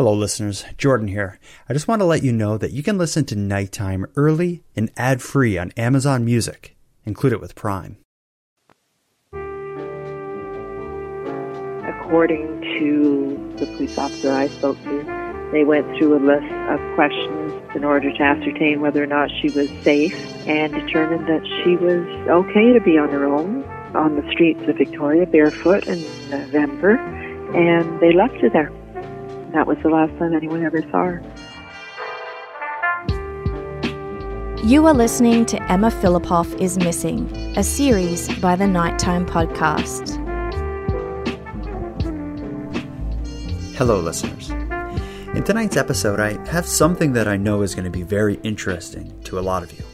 Hello, listeners. Jordan here. I just want to let you know that you can listen to Nighttime early and ad free on Amazon Music. Include it with Prime. According to the police officer I spoke to, they went through a list of questions in order to ascertain whether or not she was safe and determined that she was okay to be on her own on the streets of Victoria barefoot in November, and they left her there. That was the last time anyone ever saw her. You are listening to Emma Fillipoff is Missing, a series by the Nighttime Podcast. Hello, listeners. In tonight's episode, I have something that I know is going to be very interesting to a lot of you.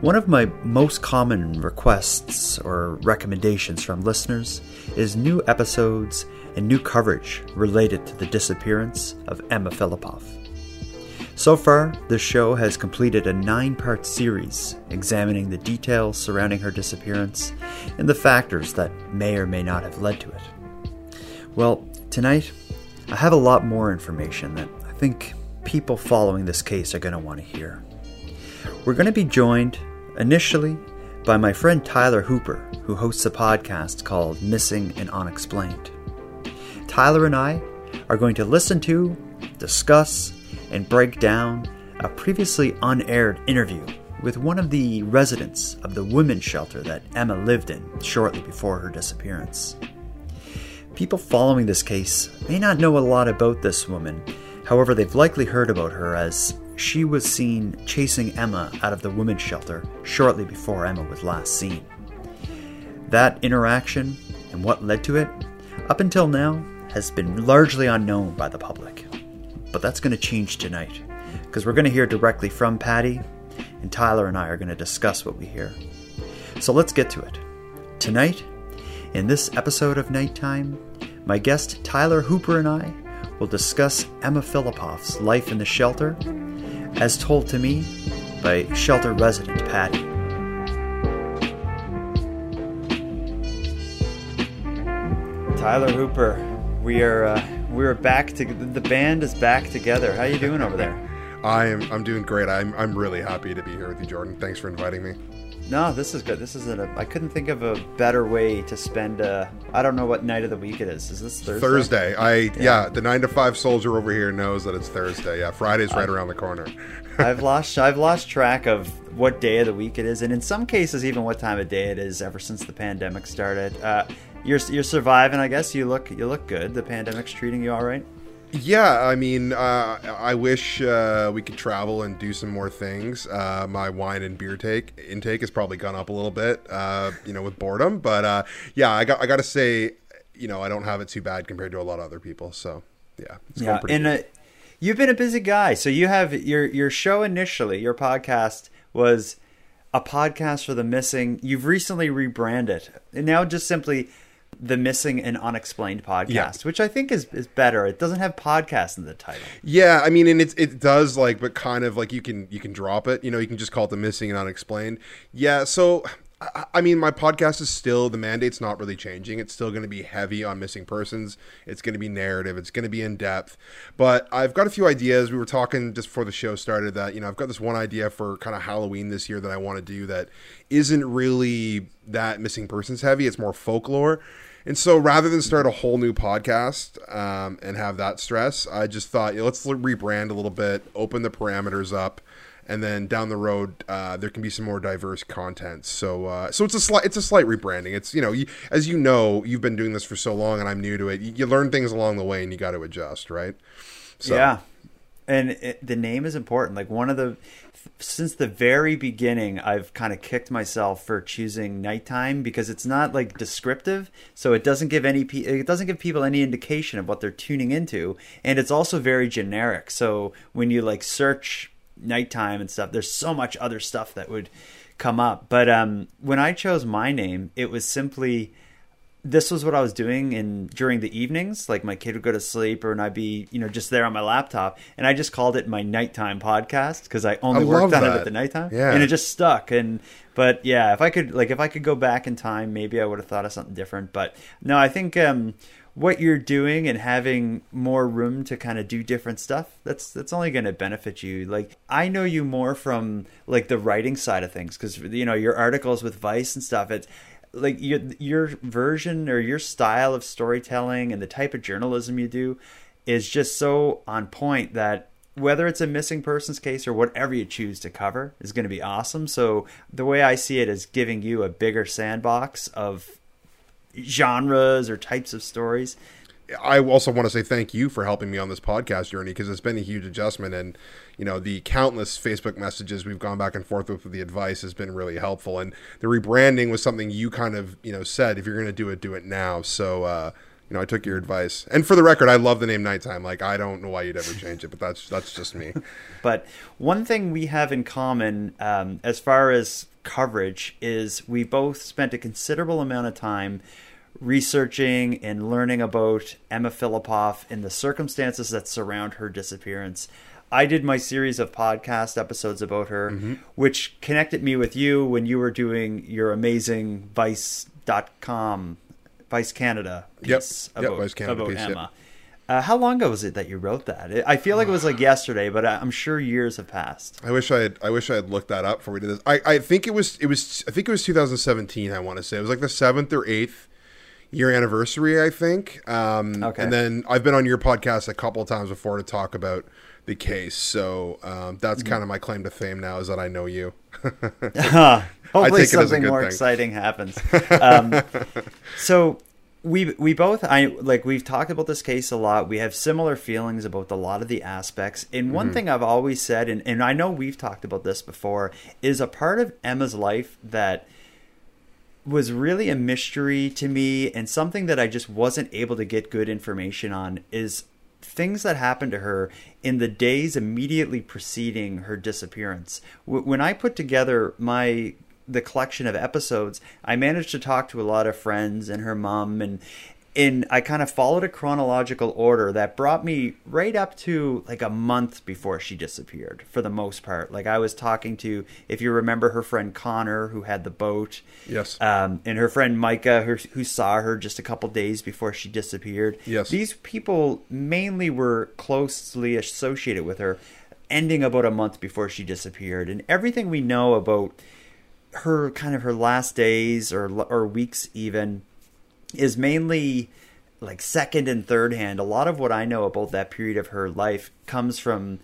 One of my most common requests or recommendations from listeners is new episodes and new coverage related to the disappearance of Emma Fillipoff. So far, the show has completed a nine part series examining the details surrounding her disappearance and the factors that may or may not have led to it. Well, tonight, I have a lot more information that I think people following this case are going to want to hear. We're going to be joined initially by my friend Tyler Hooper, who hosts a podcast called Missing and Unexplained. Tyler and I are going to listen to, discuss, and break down a previously unaired interview with one of the residents of the women's shelter that Emma lived in shortly before her disappearance. People following this case may not know a lot about this woman, however, they've likely heard about her as she was seen chasing Emma out of the women's shelter shortly before Emma was last seen. That interaction and what led to it, up until now, has been largely unknown by the public. But that's going to change tonight, because we're going to hear directly from Patty, and Tyler and I are going to discuss what we hear. So let's get to it. Tonight, in this episode of Nighttime, my guest Tyler Hooper and I will discuss Emma Fillipoff's life in the shelter, as told to me by shelter resident Patty. Tyler Hooper, we are uh, we are back to the band is back together. How you doing over there? I am I'm doing great. I'm I'm really happy to be here with you, Jordan. Thanks for inviting me. No, this is good. This isn't a. I couldn't think of a better way to spend. I I don't know what night of the week it is. Is this Thursday? Thursday. I yeah. yeah the nine to five soldier over here knows that it's Thursday. Yeah, Friday's right around the corner. I've lost I've lost track of what day of the week it is, and in some cases even what time of day it is. Ever since the pandemic started, uh, you're you're surviving. I guess you look you look good. The pandemic's treating you all right. Yeah, I mean, uh, I wish uh, we could travel and do some more things. Uh, my wine and beer take intake has probably gone up a little bit, uh, you know, with boredom. But uh, yeah, I got I got to say, you know, I don't have it too bad compared to a lot of other people. So yeah, yeah, and uh, you've been a busy guy. So you have your your show initially, your podcast was a podcast for the missing. You've recently rebranded, and now just simply the missing and unexplained podcast yeah. which i think is, is better it doesn't have podcast in the title yeah i mean and it, it does like but kind of like you can you can drop it you know you can just call it the missing and unexplained yeah so I mean, my podcast is still the mandate's not really changing. It's still going to be heavy on missing persons. It's going to be narrative. It's going to be in depth. But I've got a few ideas. We were talking just before the show started that you know I've got this one idea for kind of Halloween this year that I want to do that isn't really that missing persons heavy. It's more folklore. And so rather than start a whole new podcast um, and have that stress, I just thought, you know, let's rebrand a little bit, open the parameters up, and then down the road uh, there can be some more diverse content. So uh, so it's a slight it's a slight rebranding. It's you know you, as you know you've been doing this for so long and I'm new to it. You, you learn things along the way and you got to adjust, right? So. Yeah, and it, the name is important. Like one of the since the very beginning, I've kind of kicked myself for choosing nighttime because it's not like descriptive, so it doesn't give any it doesn't give people any indication of what they're tuning into, and it's also very generic. So when you like search nighttime and stuff, there's so much other stuff that would come up. But um, when I chose my name, it was simply this was what I was doing in during the evenings. Like my kid would go to sleep, or and I'd be you know just there on my laptop, and I just called it my nighttime podcast because I only I worked on that. it at the nighttime, yeah. and it just stuck. And but yeah, if I could like if I could go back in time, maybe I would have thought of something different. But no, I think um, what you're doing and having more room to kind of do different stuff that's that's only going to benefit you like i know you more from like the writing side of things because you know your articles with vice and stuff it's like your your version or your style of storytelling and the type of journalism you do is just so on point that whether it's a missing persons case or whatever you choose to cover is going to be awesome. So the way I see it is giving you a bigger sandbox of genres or types of stories. I also want to say thank you for helping me on this podcast journey because it's been a huge adjustment and you know the countless Facebook messages we've gone back and forth with, the advice has been really helpful and the rebranding was something you kind of you know said if you're going to do it do it now. So uh, you know I took your advice. And for the record I love the name Nighttime. Like I don't know why you'd ever change it but that's that's just me. But one thing we have in common um, as far as coverage is we both spent a considerable amount of time researching and learning about Emma Fillipoff and the circumstances that surround her disappearance. I did my series of podcast episodes about her, mm-hmm. which connected me with you when you were doing your amazing Vice.com, Vice Canada piece yep. about, yep, Vice Canada about piece, Emma. Yep. Uh, how long ago was it that you wrote that? I feel like it was like yesterday, but I'm sure years have passed. I wish I had. I wish I had looked that up before we did this. I, I think it was. It was. I think it was 2017. I want to say it was like the seventh or eighth year anniversary, I think. Um, okay. And then I've been on your podcast a couple times before to talk about the case. So um, that's mm-hmm. kind of my claim to fame now is that I know you. hopefully something more thing. exciting happens. Um, so we we both I like we've talked about this case a lot. We have similar feelings about a lot of the aspects. And one mm-hmm. thing I've always said, and, and I know we've talked about this before, is a part of Emma's life that – was really a mystery to me and something that I just wasn't able to get good information on is things that happened to her in the days immediately preceding her disappearance. when I put together my the collection of episodes, I managed to talk to a lot of friends and her mom and in I kind of followed a chronological order that brought me right up to like a month before she disappeared for the most part. Like I was talking to, if you remember, her friend Connor who had the boat, yes, um, and her friend Micah who, who saw her just a couple days before she disappeared. Yes, these people mainly were closely associated with her, ending about a month before she disappeared, and everything we know about her kind of her last days or or weeks even is mainly like second and third hand. A lot of what I know about that period of her life comes from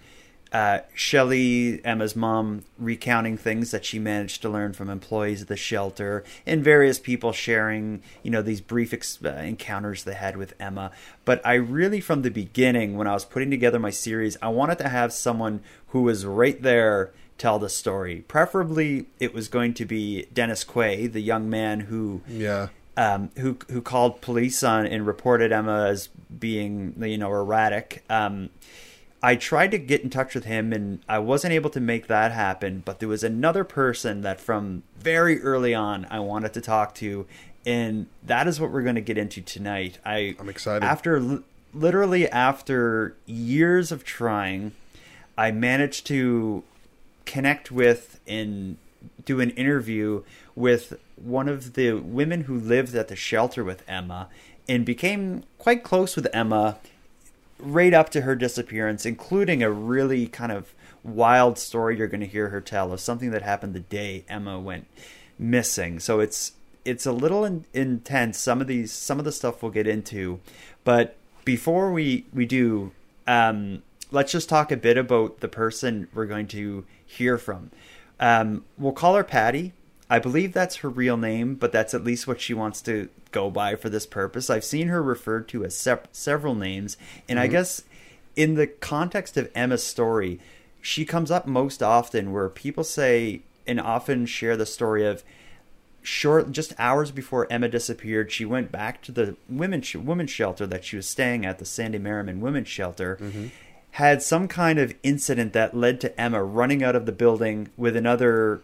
uh, Shelley, Emma's mom, recounting things that she managed to learn from employees of the shelter and various people sharing, you know, these brief ex- uh, encounters they had with Emma. But I really, from the beginning, when I was putting together my series, I wanted to have someone who was right there tell the story. Preferably, it was going to be Dennis Quaye, the young man who yeah um, who who called police on and reported Emma as being you know erratic. Um, I tried to get in touch with him and I wasn't able to make that happen. But there was another person that from very early on I wanted to talk to, and that is what we're going to get into tonight. I I'm excited. After literally after years of trying, I managed to connect with and do an interview with one of the women who lived at the shelter with Emma and became quite close with Emma right up to her disappearance, including a really kind of wild story you're going to hear her tell of something that happened the day Emma went missing. So it's it's a little in, intense. Some of these some of the stuff we'll get into, but before we we do, um, let's just talk a bit about the person we're going to hear from. Um, we'll call her Patty. I believe that's her real name, but that's at least what she wants to go by for this purpose. I've seen her referred to as se- several names, and mm-hmm. I guess in the context of Emma's story, she comes up most often where people say and often share the story of short just hours before Emma disappeared, she went back to the women's sh- women's shelter that she was staying at, the Sandy Merriman Women's Shelter. Mm-hmm. Had some kind of incident that led to Emma running out of the building with another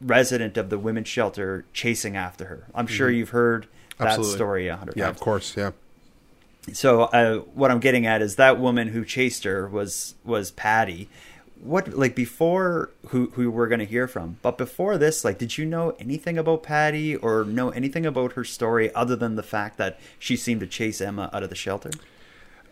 resident of the women's shelter chasing after her. I'm sure mm-hmm. you've heard that Absolutely. story a hundred yeah, times. Yeah, of course. Yeah. So uh, what I'm getting at is that woman who chased her was was Patty. what like before who who we're going to hear from but before this like did you know anything about patty or know anything about her story other than the fact that she seemed to chase emma out of the shelter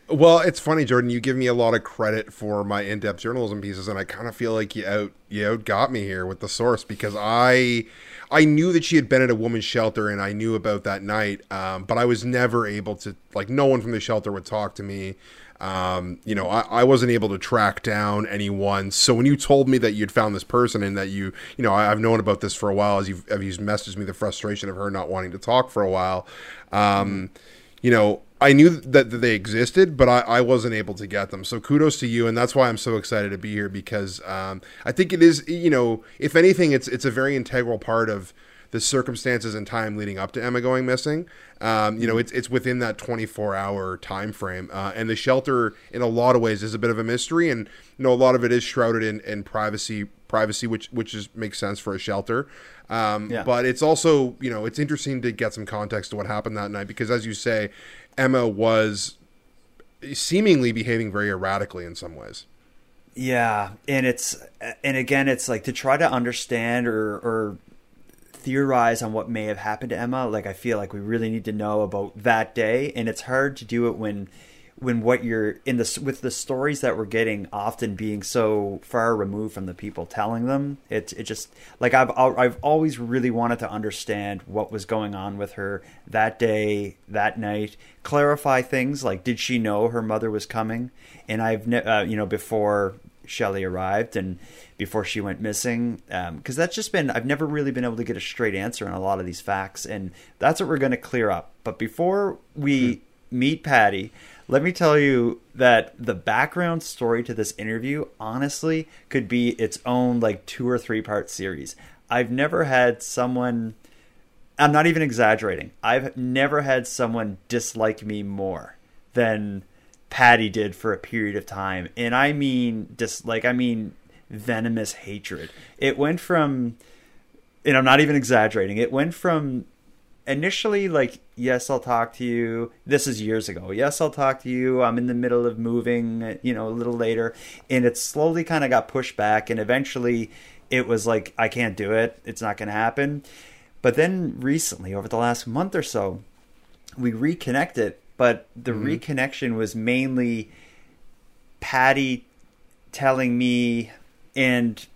well, it's funny, Jordan. You give me a lot of credit for my in-depth journalism pieces, and I kind of feel like you out you out got me here with the source because I I knew that she had been at a woman's shelter, and I knew about that night, um, but I was never able to like. No one from the shelter would talk to me. Um, you know, I, I wasn't able to track down anyone. So when you told me that you'd found this person and that you, you know, I, have known about this for a while as you've, as you've messaged me the frustration of her not wanting to talk for a while. Um, you know, I knew that, they existed, but I, I, wasn't able to get them. So kudos to you, and that's why I'm so excited to be here because um, I think it is, you know, if anything, it's it's a very integral part of the circumstances and time leading up to Emma going missing. Um, you know, it's it's within that 24 hour time frame, uh, and the shelter, in a lot of ways, is a bit of a mystery, and you know, a lot of it is shrouded in, in privacy, privacy, which which is makes sense for a shelter. Um, yeah. But it's also, you know, it's interesting to get some context to what happened that night because, as you say, Emma was seemingly behaving very erratically in some ways. Yeah, and it's and again, it's like to try to understand or or theorize on what may have happened to Emma. Like I feel like we really need to know about that day, and it's hard to do it when when what you're in the with the stories that we're getting often being so far removed from the people telling them it it just like I've I've always really wanted to understand what was going on with her that day that night clarify things like did she know her mother was coming and I've uh, you know before Shelley arrived and before she went missing because um, that's just been I've never really been able to get a straight answer on a lot of these facts and that's what we're going to clear up but before we hmm. meet Patty let me tell you that the background story to this interview honestly could be its own like two or three part series. I've never had someone I'm not even exaggerating. I've never had someone dislike me more than Patty did for a period of time. And I mean dislike I mean venomous hatred. It went from and I'm not even exaggerating. It went from initially like yes i'll talk to you. This is years ago. Yes i'll talk to you. I'm in the middle of moving you know a little later. And it slowly kind of got pushed back and eventually it was like i can't do it. It's not going to happen. But then recently over the last month or so we reconnected but the mm-hmm. reconnection was mainly patty telling me and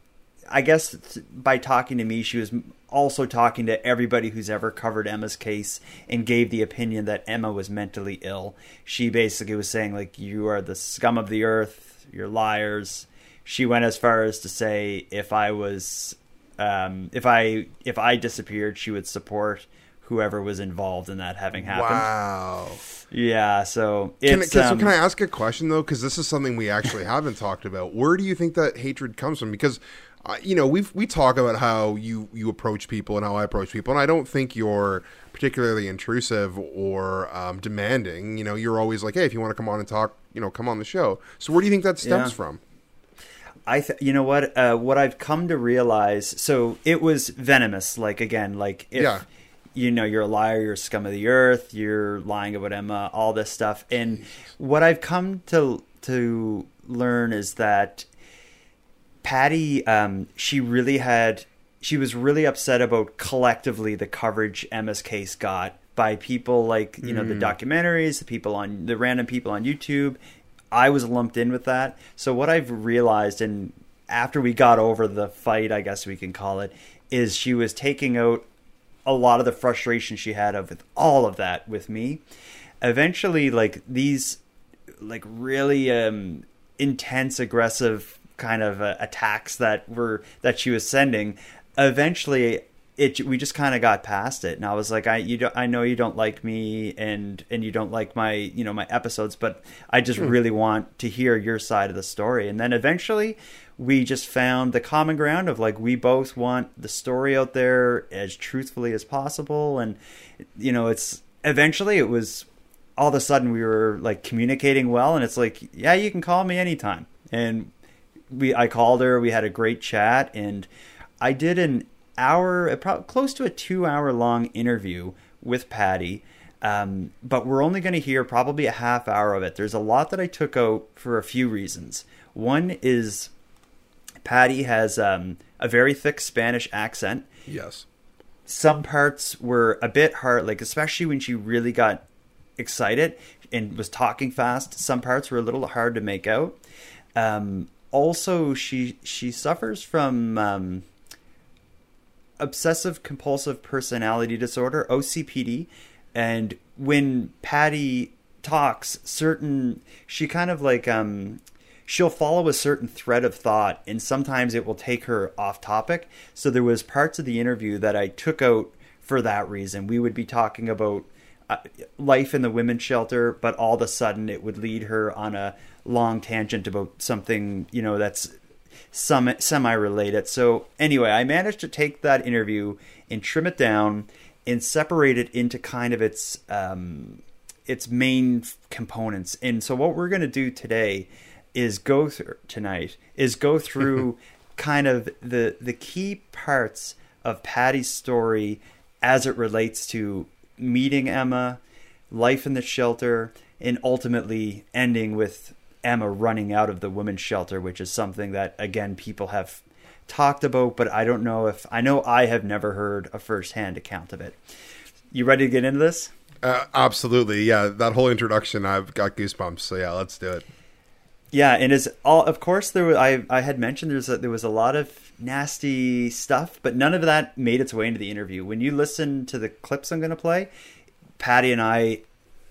i guess by talking to me she was also talking to everybody who's ever covered Emma's case and gave the opinion that Emma was mentally ill. She basically was saying like you are the scum of the earth, you're liars. She went as far as to say if I was um, if I if I disappeared, she would support whoever was involved in that having happened. Wow. Yeah. So can, can, um, so can I ask a question though? Because this is something we actually haven't talked about. Where do you think that hatred comes from? Because you know, we we talk about how you you approach people and how I approach people, and I don't think you're particularly intrusive or um, demanding. You know, you're always like, hey, if you want to come on and talk, you know, come on the show. So where do you think that stems yeah. from? I, th- you know what, uh, what I've come to realize. So it was venomous. Like again, like if yeah. you know you're a liar, you're a scum of the earth, you're lying about Emma, all this stuff. And what I've come to to learn is that Patty, um, she really had, she was really upset about collectively the coverage Emma's case got by people like you know the mm. documentaries, the people on the random people on YouTube. I was lumped in with that. So what I've realized, and after we got over the fight, I guess we can call it, is she was taking out a lot of the frustration she had of with all of that with me. Eventually, like these, like really um, intense, aggressive kind of uh, attacks that were that she was sending, eventually it we just kind of got past it. And i was like i you don't, i know you don't like me and and you don't like my you know my episodes but i just mm. really want to hear your side of the story. And then eventually we just found the common ground of like we both want the story out there as truthfully as possible. And you know it's eventually it was all of a sudden we were like communicating well and it's like yeah you can call me anytime. And we I called her. We had a great chat, and I did an hour, close to a two-hour long interview with Patty. Um, but we're only going to hear probably a half hour of it. There's a lot that I took out for a few reasons. One is Patty has um, a very thick Spanish accent. Yes. Some parts were a bit hard, like especially when she really got excited and was talking fast. Some parts were a little hard to make out. Um, also, she she suffers from um, obsessive compulsive personality disorder (OCPD), and when Patty talks, certain she kind of like um, she'll follow a certain thread of thought, and sometimes it will take her off topic. So there was parts of the interview that I took out for that reason. We would be talking about life in the women's shelter, but all of a sudden it would lead her on a long tangent about something you know that's some semi related. So anyway, I managed to take that interview and trim it down and separate it into kind of its um, its main components. And so what we're going to do today is go through tonight is go through kind of the the key parts of Patty's story as it relates to meeting Emma, life in the shelter, and ultimately ending with Emma running out of the women's shelter, which is something that again people have talked about, but I don't know if I know I have never heard a firsthand account of it. You ready to get into this? Uh, absolutely. Yeah, that whole introduction, I've got goosebumps. So yeah, let's do it. Yeah, and as all of course there was, I I had mentioned there's a, there was a lot of nasty stuff, but none of that made its way into the interview. When you listen to the clips I'm going to play, Patty and I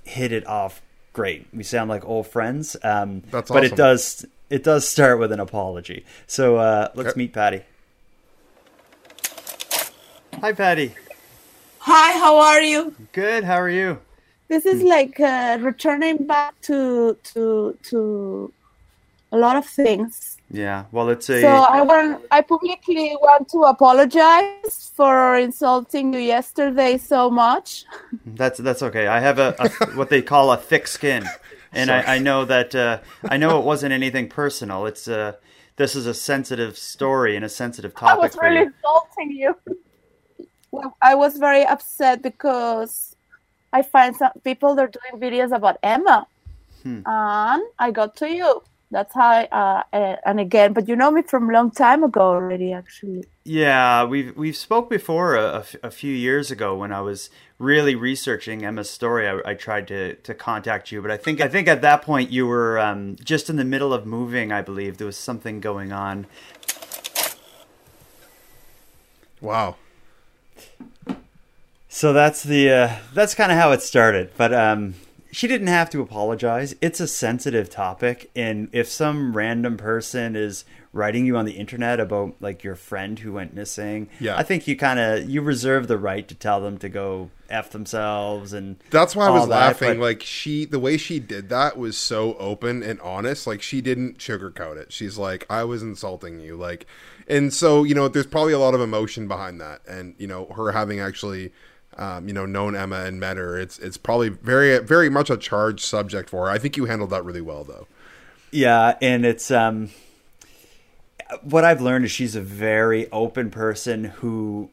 hit it off great. We sound like old friends. Um, That's But it does it does start with an apology. So uh, let's Okay. meet Patty. Hi, Patty. Hi, how are you? Good. How are you? This is like uh, returning back to to to a lot of things. Yeah. Well, it's a So I want I publicly want to apologize for insulting you yesterday so much. That's that's okay. I have a, a what they call a thick skin, and I, I know that uh, I know it wasn't anything personal. It's uh, this is a sensitive story and a sensitive topic. I was really you. insulting you. Well, I was very upset because I find some people they're doing videos about Emma, Hmm. and I got to you. That's how. I, uh, and again, but you know me from a long time ago already, actually. Yeah, we've we've spoke before a few years ago when I was really researching Emma's story. I, I tried to, to contact you, but I think I think at that point you were um, just in the middle of moving. I believe there was something going on. Wow. So that's the uh, that's kind of how it started. But um, she didn't have to apologize. It's a sensitive topic, and if some random person is writing you on the internet about like your friend who went missing, Yeah. I think you kind of you reserve the right to tell them to go f themselves and That's why I was that, laughing. but- Like she, the way she did that was so open and honest. Like she didn't sugarcoat it. She's like, "I was insulting you," like, and so you know, there's probably a lot of emotion behind that, and you know, her having actually, um, you know, known Emma and met her, it's it's probably very very much a charged subject for her. I think you handled that really well, though. Yeah, and it's um what I've learned is she's a very open person who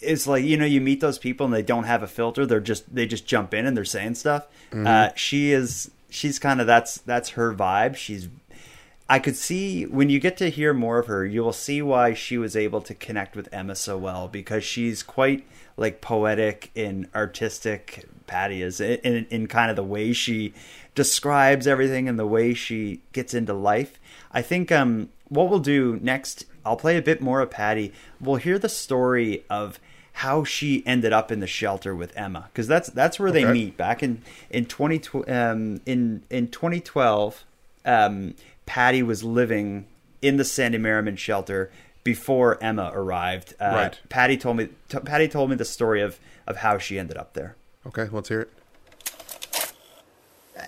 is like you know you meet those people and they don't have a filter they're just they just jump in and they're saying stuff uh she is she's kind of that's that's her vibe she's I could see when you get to hear more of her, you will see why she was able to connect with Emma so well because she's quite like poetic and artistic. Patty is in, in, in kind of the way she describes everything and the way she gets into life. I think um, what we'll do next, I'll play a bit more of Patty. We'll hear the story of how she ended up in the shelter with Emma because that's that's where they meet back in in twenty tw- um, in in twenty twelve um, Patty was living in the Sandy Merriman shelter before Emma arrived. Uh, Right. Patty told me. T- Patty told me the story of of how she ended up there. Okay, let's hear it.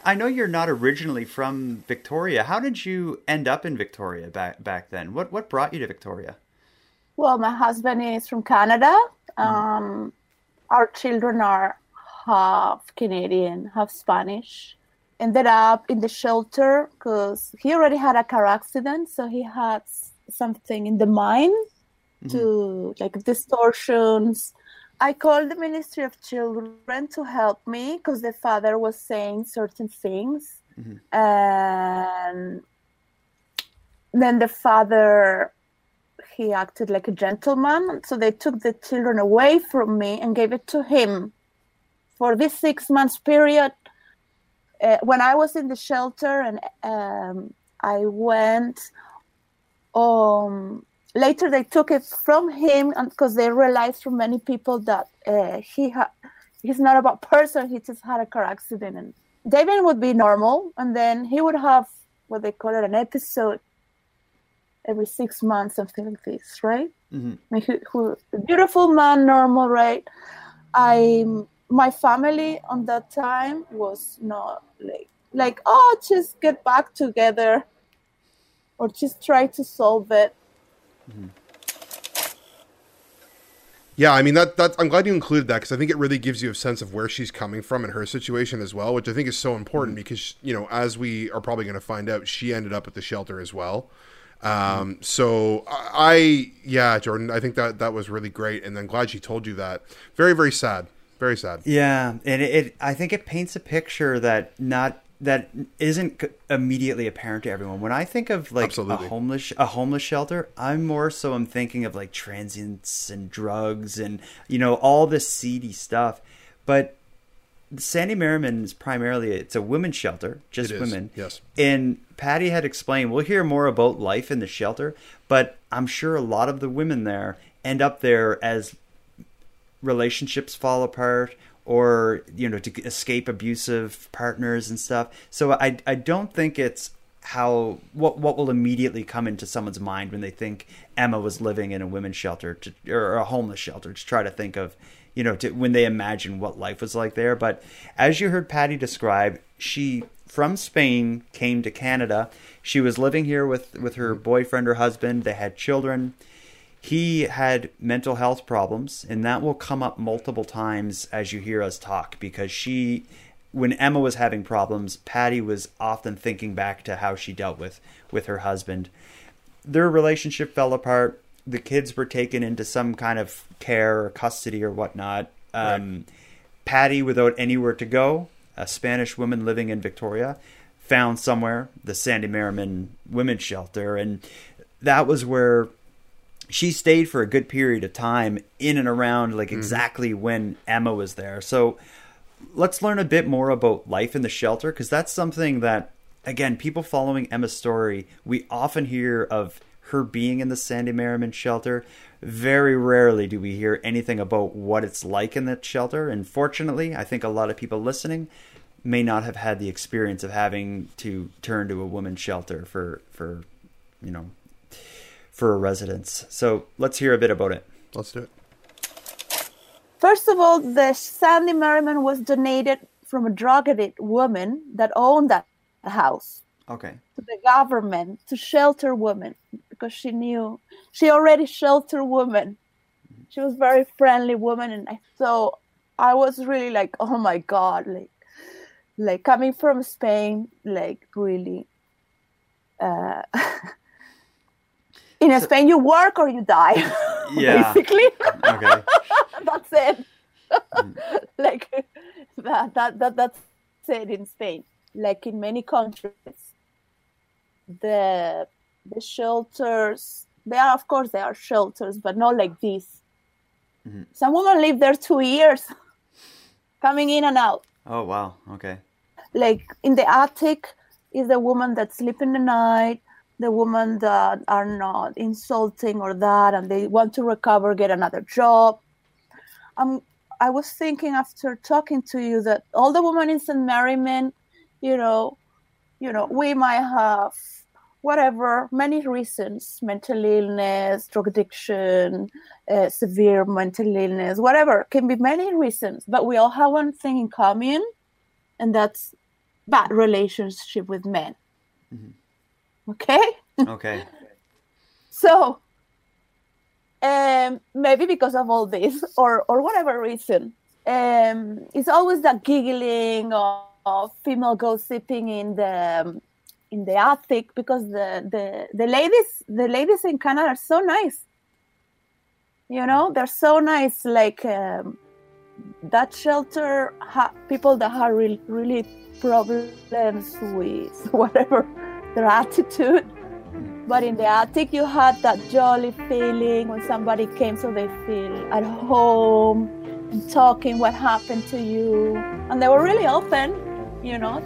I know you're not originally from Victoria. How did you end up in Victoria back back then? What what brought you to Victoria? Well, my husband is from Canada. Um, our children are half Canadian, half Spanish. Ended up in the shelter because he already had a car accident, so he had s- something in the mind to like distortions. I called the Ministry of Children to help me because the father was saying certain things, and then the father he acted like a gentleman. So they took the children away from me and gave it to him. For this six months period uh, when i was in the shelter and um, i went um, later they took it from him because they realized from many people that uh, he had he's not a bad person he just had a car accident and david would be normal and then he would have what they call it an episode every six months something like this right? Mm-hmm. I mean, who, who, beautiful man normal right? I my family on that time was not like like oh just get back together or just try to solve it mm-hmm. Yeah, I mean that that I'm glad you included that because I think it really gives you a sense of where she's coming from in her situation as well, which I think is so important mm-hmm. because you know as we are probably going to find out, she ended up at the shelter as well. Um, mm-hmm. so I, I yeah, Jordan, I think that that was really great, and I'm glad she told you that. Very very sad, very sad. Yeah, and it, it I think it paints a picture that not that isn't immediately apparent to everyone. When I think of like Absolutely. a homeless a homeless shelter, I'm more so I'm thinking of like transients and drugs and you know all this seedy stuff. But Sandy Merriman is primarily it's a women's shelter, just It is, women. yes. And Patty had explained, we'll hear more about life in the shelter, but I'm sure a lot of the women there end up there as relationships fall apart or you know to escape abusive partners and stuff. So i i don't think it's how what what will immediately come into someone's mind when they think emma was living in a women's shelter to, or a homeless shelter to try to think of you know to, when they imagine what life was like there. But as you heard patty describe she from spain came to canada. She was living here with with her boyfriend or husband. They had children he had mental health problems and that will come up multiple times as you hear us talk because she when emma was having problems patty was often thinking back to how she dealt with with her husband. Their relationship fell apart. The kids were taken into some kind of care or custody or whatnot. Um, patty without anywhere to go a spanish woman living in victoria found somewhere the sandy merriman women's shelter and that was where she stayed for a good period of time in and around like mm-hmm. exactly when Emma was there. So let's learn a bit more about life in the shelter because that's something that again people following Emma's story we often hear of her being in the Sandy Merriman shelter. Very rarely do we hear anything about what it's like in that shelter. And fortunately, I think a lot of people listening may not have had the experience of having to turn to a women's shelter for for you know for a residence. So let's hear a bit about it. Let's do it. First of all, the Sandy Merriman was donated from a drug addict woman that owned that house Okay. to the government to shelter women because she knew she already sheltered women. She was very friendly woman, and I, so I was really like, oh my god, like, like coming from Spain, like really. Uh, in Spain, you work or you die. Yeah. basically. Okay. that's it. like that, that that that's it in Spain. Like in many countries, the the shelters they are of course they are shelters, but not like this. Mhm. Some women live there two years, coming in and out. Oh wow. Okay. Like in the attic is the woman that sleep in the night, the women that are not insulting or that, and they want to recover, get another job. Um, I was thinking after talking to you that all the women in St. Merriman, you know, you know, we might have whatever many reasons mental illness drug addiction uh, severe mental illness whatever can be many reasons but we all have one thing in common and that's bad relationship with men okay Okay. so um, maybe because of all this or or whatever reason um, it's always that giggling of, of female gossiping in the um, in the attic because the, the the ladies the ladies in Canada are so nice you know they're so nice like um, that shelter ha- people that have really, really problems with whatever their attitude But in the attic, you had that jolly feeling when somebody came so they feel at home and talking what happened to you. And they were really open, you know.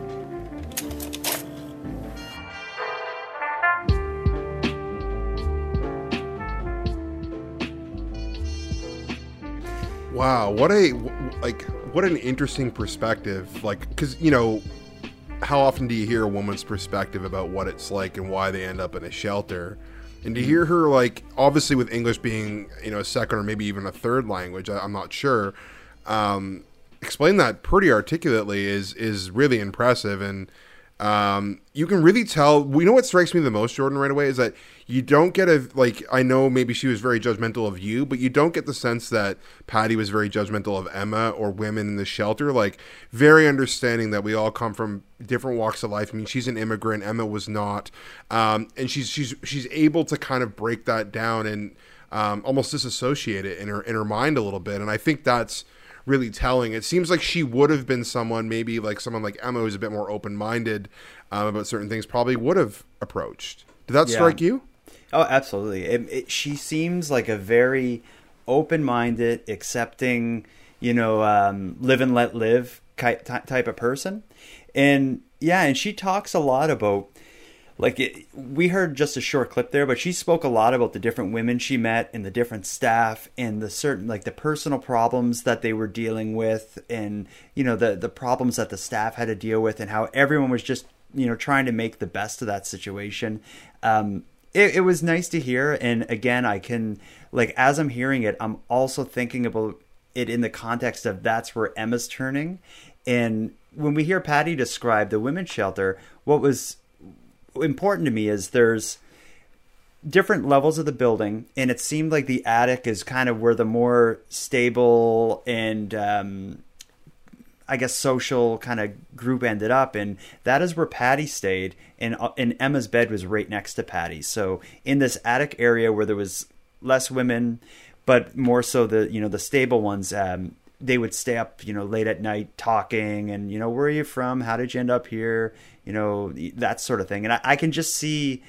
Wow, what a like what an interesting perspective. Like cuz you know, how often do you hear a woman's perspective about what it's like and why they end up in a shelter? And to hear her like obviously with English being, you know, a second or maybe even a third language, I, am not sure. Um, explain that pretty articulately is is really impressive and um, you can really tell. We know what strikes me the most, Jordan, right away is that you don't get a like. I know maybe she was very judgmental of you, but you don't get the sense that Patty was very judgmental of Emma or women in the shelter. Like very understanding that we all come from different walks of life. I mean, she's an immigrant. Emma was not, um, and she's she's she's able to kind of break that down and um, almost disassociate it in her in her mind a little bit. And I think that's really telling. It seems like she would have been someone, maybe like someone like Emma, who's a bit more open minded um, about certain things, probably would have approached. Did that yeah. strike you? Oh, absolutely. It, it, she seems like a very open minded, accepting, you know, um, live and let live type of person. And yeah, and she talks a lot about like it, we heard just a short clip there but she spoke a lot about the different women she met and the different staff and the certain like the personal problems that they were dealing with and you know the the problems that the staff had to deal with and how everyone was just you know trying to make the best of that situation. Um, it, it was nice to hear. And again i can like as i'm hearing it i'm also thinking about it in the context of that's where emma's turning. And when we hear patty describe the women's shelter what was important to me is there's different levels of the building, and it seemed like the attic is kind of where the more stable and um, I guess social kind of group ended up, and that is where Patty stayed, and uh, and Emma's bed was right next to Patty. So in this attic area where there was less women, but more so the you know the stable ones. Um, they would stay up, you know, late at night talking and, you know, where are you from? How did you end up here? You know, that sort of thing. And I, I can just see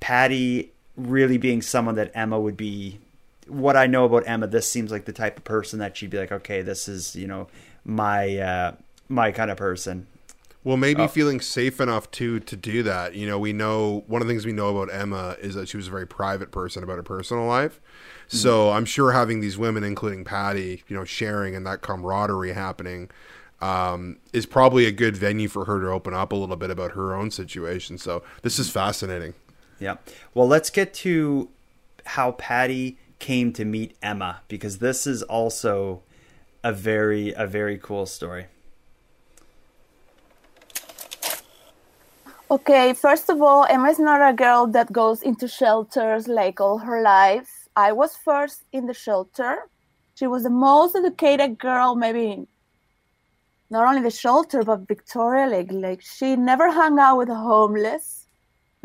Patty really being someone that Emma would be. What I know about Emma, this seems like the type of person that she'd be like, okay, this is, you know, my, uh, my kind of person. Well, maybe oh. feeling safe enough to to do that. You know, we know one of the things we know about Emma is that she was a very private person about her personal life. So I'm sure having these women, including Patty, you know, sharing and that camaraderie happening, um, is probably a good venue for her to open up a little bit about her own situation. So this is fascinating. Yeah. Well, let's get to how Patty came to meet Emma because this is also a very a very cool story. Okay, first of all, Emma is not a girl that goes into shelters like all her life. I was first in the shelter. She was the most educated girl, maybe not only the shelter, but Victoria. Like, like she never hung out with the homeless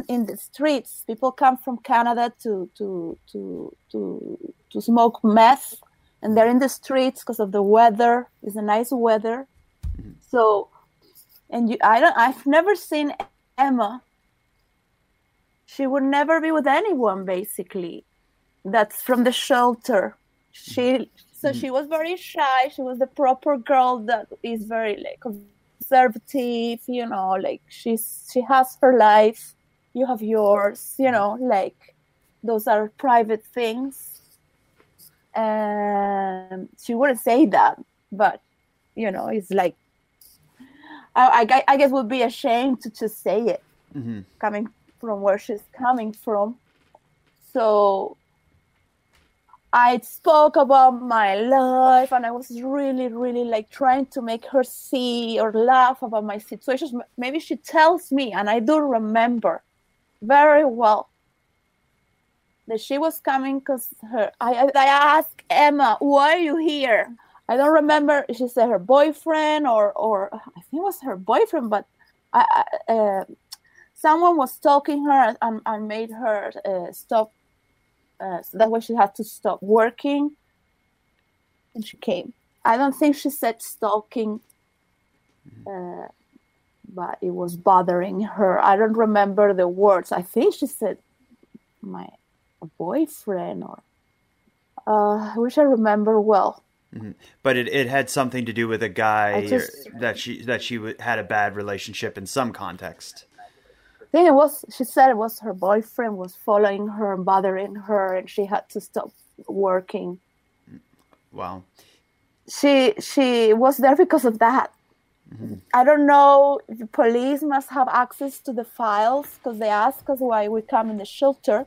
in the streets. People come from Canada to to to to to smoke meth, and they're in the streets because of the weather. It's a nice weather. Mm-hmm. So, and you, I don't. I've never seen Emma. She would never be with anyone, basically that's from the shelter. She so mm. she was very shy. She was the proper girl that is very like conservative, you know, like she's she has her life, you have yours, you know, like those are private things. And she wouldn't say that, but you know, it's like I, I, I guess would be ashamed to just say it, mm-hmm. coming from where she's coming from. So I spoke about my life and I was really, really like trying to make her see or laugh about my situations. Maybe she tells me, and I do remember very well that she was coming because her. I, I asked Emma, "Why are you here?" I don't remember. She said her boyfriend or or I think it was her boyfriend, but I, I uh, someone was stalking her and, and made her uh, stop uh, so that way she had to stop working. And she came. I don't think she said stalking, uh, but it was bothering her. I don't remember the words. I think she said my boyfriend or uh, I wish I remember well. Mm-hmm. But it, it had something to do with a guy just- that she that she w- had a bad relationship in some context. I think it was she said it was her boyfriend was following her and bothering her and she had to stop working. Mm-hmm. Wow. She she was there because of that. Mm-hmm. I don't know. The police must have access to the files because they asked us why we come in the shelter.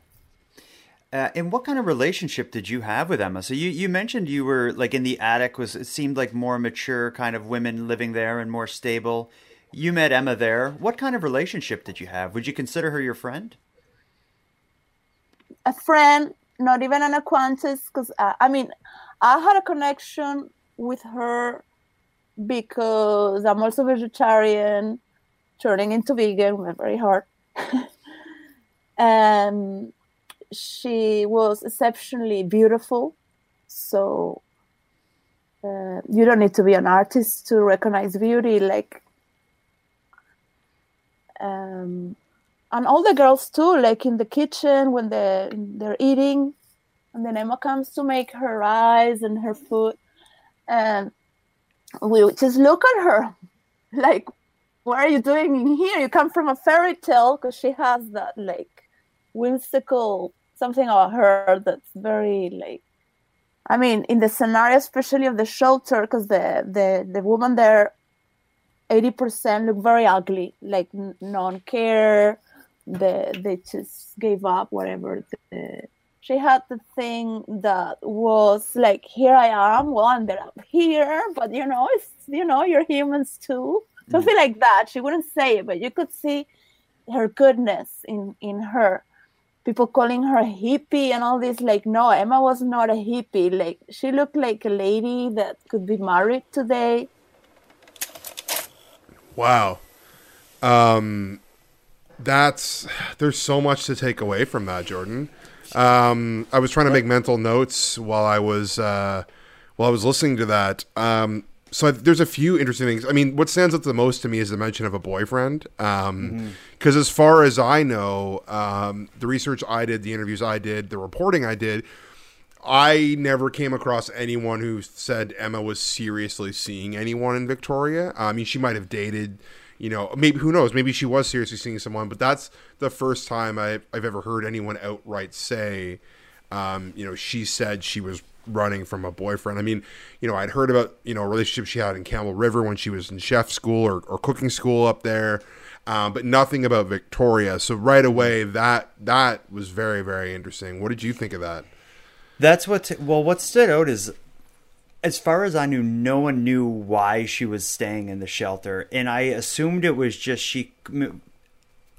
Uh, and what kind of relationship did you have with Emma? So you, you mentioned you were like in the attic was it seemed like more mature kind of women living there and more stable. You met Emma there. What kind of relationship did you have? Would you consider her your friend? a friend, not even an acquaintance, because uh, I mean, I had a connection with her because I'm also vegetarian, turning into vegan very hard. and she was exceptionally beautiful. So uh, you don't need to be an artist to recognize beauty. Like, um, and all the girls too, like in the kitchen when they they're eating, and then Emma comes to make her eyes and her food, and we just look at her, like, what are you doing in here? You come from a fairy tale because she has that like whimsical something about her that's very like. I mean, in the scenario, especially of the shelter, because the, the the woman there, eighty percent look very ugly, like n- non-care, the they just gave up whatever the, she had the thing that was like here i am well i'm there up here but you know it's you know you're humans too something mm-hmm. like that she wouldn't say it but you could see her goodness in in her people calling her hippie and all this like no emma was not a hippie like she looked like a lady that could be married today Wow. Um, that's there's so much to take away from that, Jordan. Um, I was trying to make mental notes while I was uh, while I was listening to that. Um, so I, there's a few interesting things. I mean, what stands out the most to me is the mention of a boyfriend. Um, because as far as I know, um, the research I did, the interviews I did, the reporting I did, I never came across anyone who said Emma was seriously seeing anyone in Victoria. I mean, she might have dated, you know, maybe who knows? Maybe she was seriously seeing someone, but that's the first time I, I've ever heard anyone outright say, um, you know, she said she was running from a boyfriend. I mean, you know, I'd heard about, you know, a relationship she had in Campbell River when she was in chef school or, or cooking school up there. Um, but nothing about Victoria. So right away, that that was very very interesting. What did you think of that? That's what. well, what stood out is, as far as I knew, no one knew why she was staying in the shelter, and I assumed it was just she.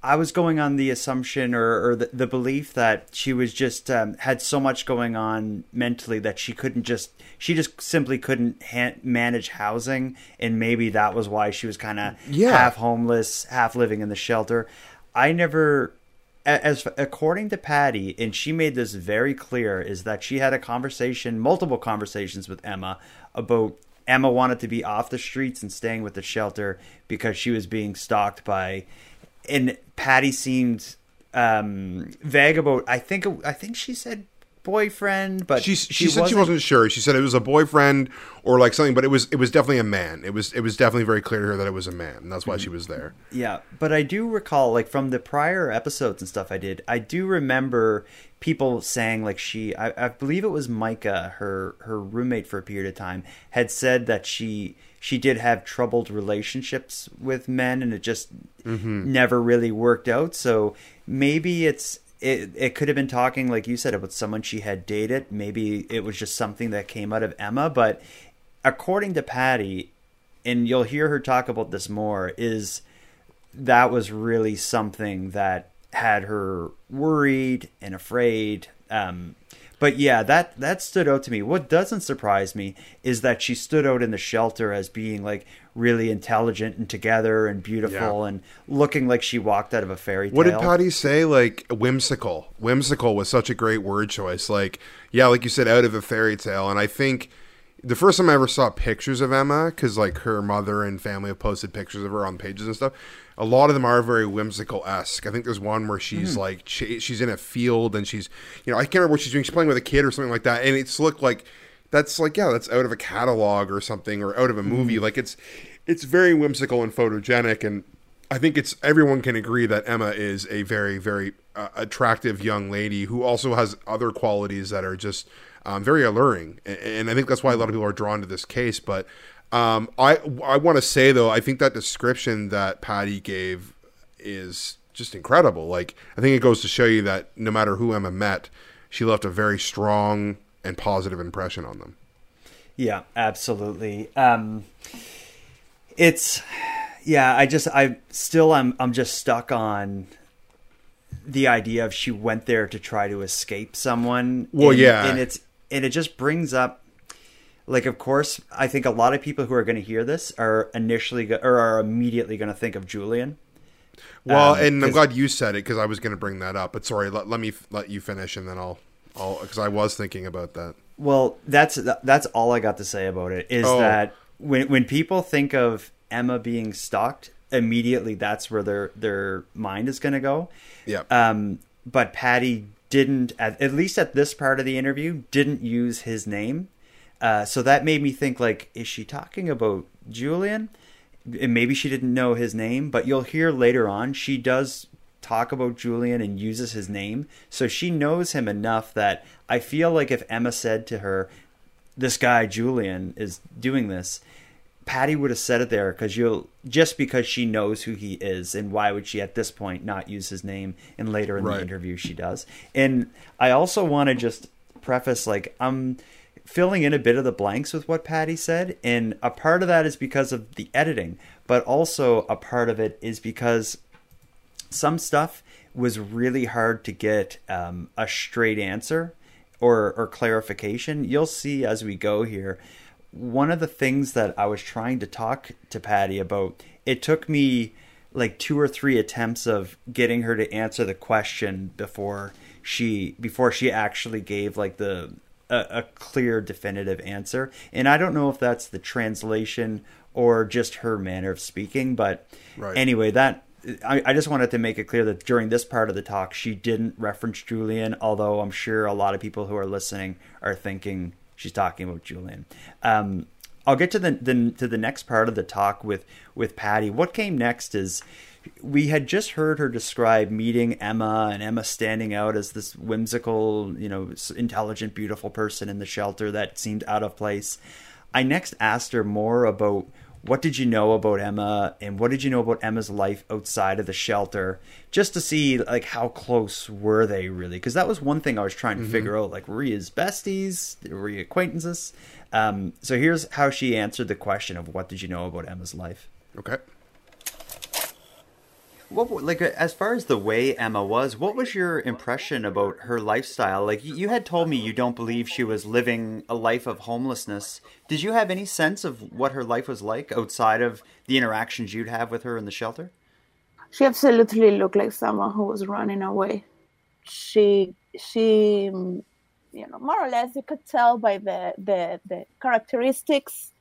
I was going on the assumption or, or the, the belief that she was just um, had so much going on mentally that she couldn't just she just simply couldn't ha- manage housing, and maybe that was why she was kind of Yeah. half homeless, half living in the shelter. I never as according to Patty, and she made this very clear, is that she had a conversation, multiple conversations with Emma about Emma wanted to be off the streets and staying with the shelter because she was being stalked by, and Patty seemed um, vague about. I think I think she said boyfriend, but She she, said she wasn't sure. She said it was a boyfriend or like something, but it was it was definitely a man. It was it was definitely very clear to her that it was a man. And that's why she was there. Yeah, but I do recall, like from the prior episodes and stuff I did, I do remember people saying like she, I, I believe it was Micah, her her roommate for a period of time, had said that she she did have troubled relationships with men, and it just never really worked out. So maybe it's. It, it could have been talking like you said about someone she had dated maybe it was just something that came out of emma but according to patty and you'll hear her talk about this more is that was really something that had her worried and afraid um but yeah that that stood out to me what doesn't surprise me is that she stood out in the shelter as being like really intelligent and together and beautiful Yeah. and looking like she walked out of a fairy tale What did Patty say? Like whimsical. Whimsical was such a great word choice. Like yeah, like you said, out of a fairy tale. And I think the first time I ever saw pictures of Emma, because like her mother and family have posted pictures of her on pages and stuff. A lot of them are very whimsical esque. I think there's one where she's Mm-hmm. like she, she's in a field and she's you know I can't remember what she's doing. She's playing with a kid or something like that, and it's looked like that's like yeah that's out of a catalog or something or out of a Mm-hmm. movie. Like it's it's very whimsical and photogenic, and I think it's everyone can agree that Emma is a very very uh, attractive young lady who also has other qualities that are just um, very alluring, and, and I think that's why a lot of people are drawn to this case, but. Um, I I want to say though, I think that description that Patty gave is just incredible. Like I think it goes to show you that no matter who Emma met, she left a very strong and positive impression on them. Yeah, absolutely. Um, it's yeah. I just I still I'm I'm just stuck on the idea of she went there to try to escape someone. Well, and, yeah. and it's and it just brings up like of course I think a lot of people who are going to hear this are initially go- or are immediately going to think of Julian. Well, Um, and i'm glad you said it because I was going to bring that up. But sorry, let, let me f- let you finish and then I'll I'll because I was thinking about that. Well, that's that's all I got to say about it. Is Oh. that when when people think of Emma being stalked, immediately that's where their their mind is going to go. Yeah. Um, but Patty didn't, at, at least at this part of the interview, didn't use his name. Uh, so that made me think, like, is she talking about Julian? And maybe she didn't know his name, but you'll hear later on she does talk about Julian and uses his name. So she knows him enough that I feel like if Emma said to her, this guy Julian is doing this, Patty would have said it there because you'll just because she knows who he is, and why would she at this point not use his name? And later in Right. the interview, she does. And I also want to just preface like I'm filling in a bit of the blanks with what Patty said, and a part of that is because of the editing, but also a part of it is because some stuff was really hard to get um, a straight answer or or clarification. You'll see as we go here. One of the things that I was trying to talk to Patty about, it took me like two or three attempts of getting her to answer the question before she before she actually gave like the a, a clear definitive answer. And I don't know if that's the translation or just her manner of speaking, but Right. anyway, that I, I just wanted to make it clear that during this part of the talk, she didn't reference Julian, although I'm sure a lot of people who are listening are thinking she's talking about Julian. Um, I'll get to the, the to the next part of the talk with with Patty. What came next is we had just heard her describe meeting Emma and Emma standing out as this whimsical, you know, intelligent, beautiful person in the shelter that seemed out of place. I next asked her more about what did you know about Emma and what did you know about Emma's life outside of the shelter just to see like how close were they really? Because that was one thing I was trying to figure out like were you his besties? Were you acquaintances? Um, so here's how she answered the question of what did you know about Emma's life. Okay. What like as far as the way Emma was, what was your impression about her lifestyle? Like you- had told me you don't believe she was living a life of homelessness. Did you have any sense of what her life was like outside of the interactions you'd have with her in the shelter? She absolutely looked like someone who was running away. She she mm, you know more or less you could tell by the the, the characteristics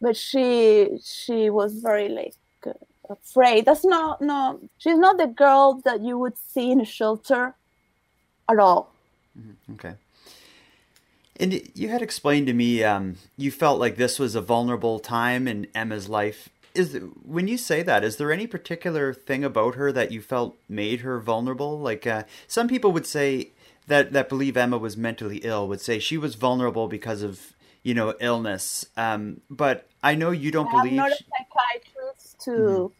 but she she was very like uh, afraid that's not no she's not the girl that you would see in a shelter at all Okay. And you had explained to me um, you felt like this was a vulnerable time in Emma's life. Is when you say that, is there any particular thing about her that you felt made her vulnerable? Like uh, some people would say that that believe Emma was mentally ill would say she was vulnerable because of you know illness. Um, but I know you don't i'm believe. not a psychiatrist to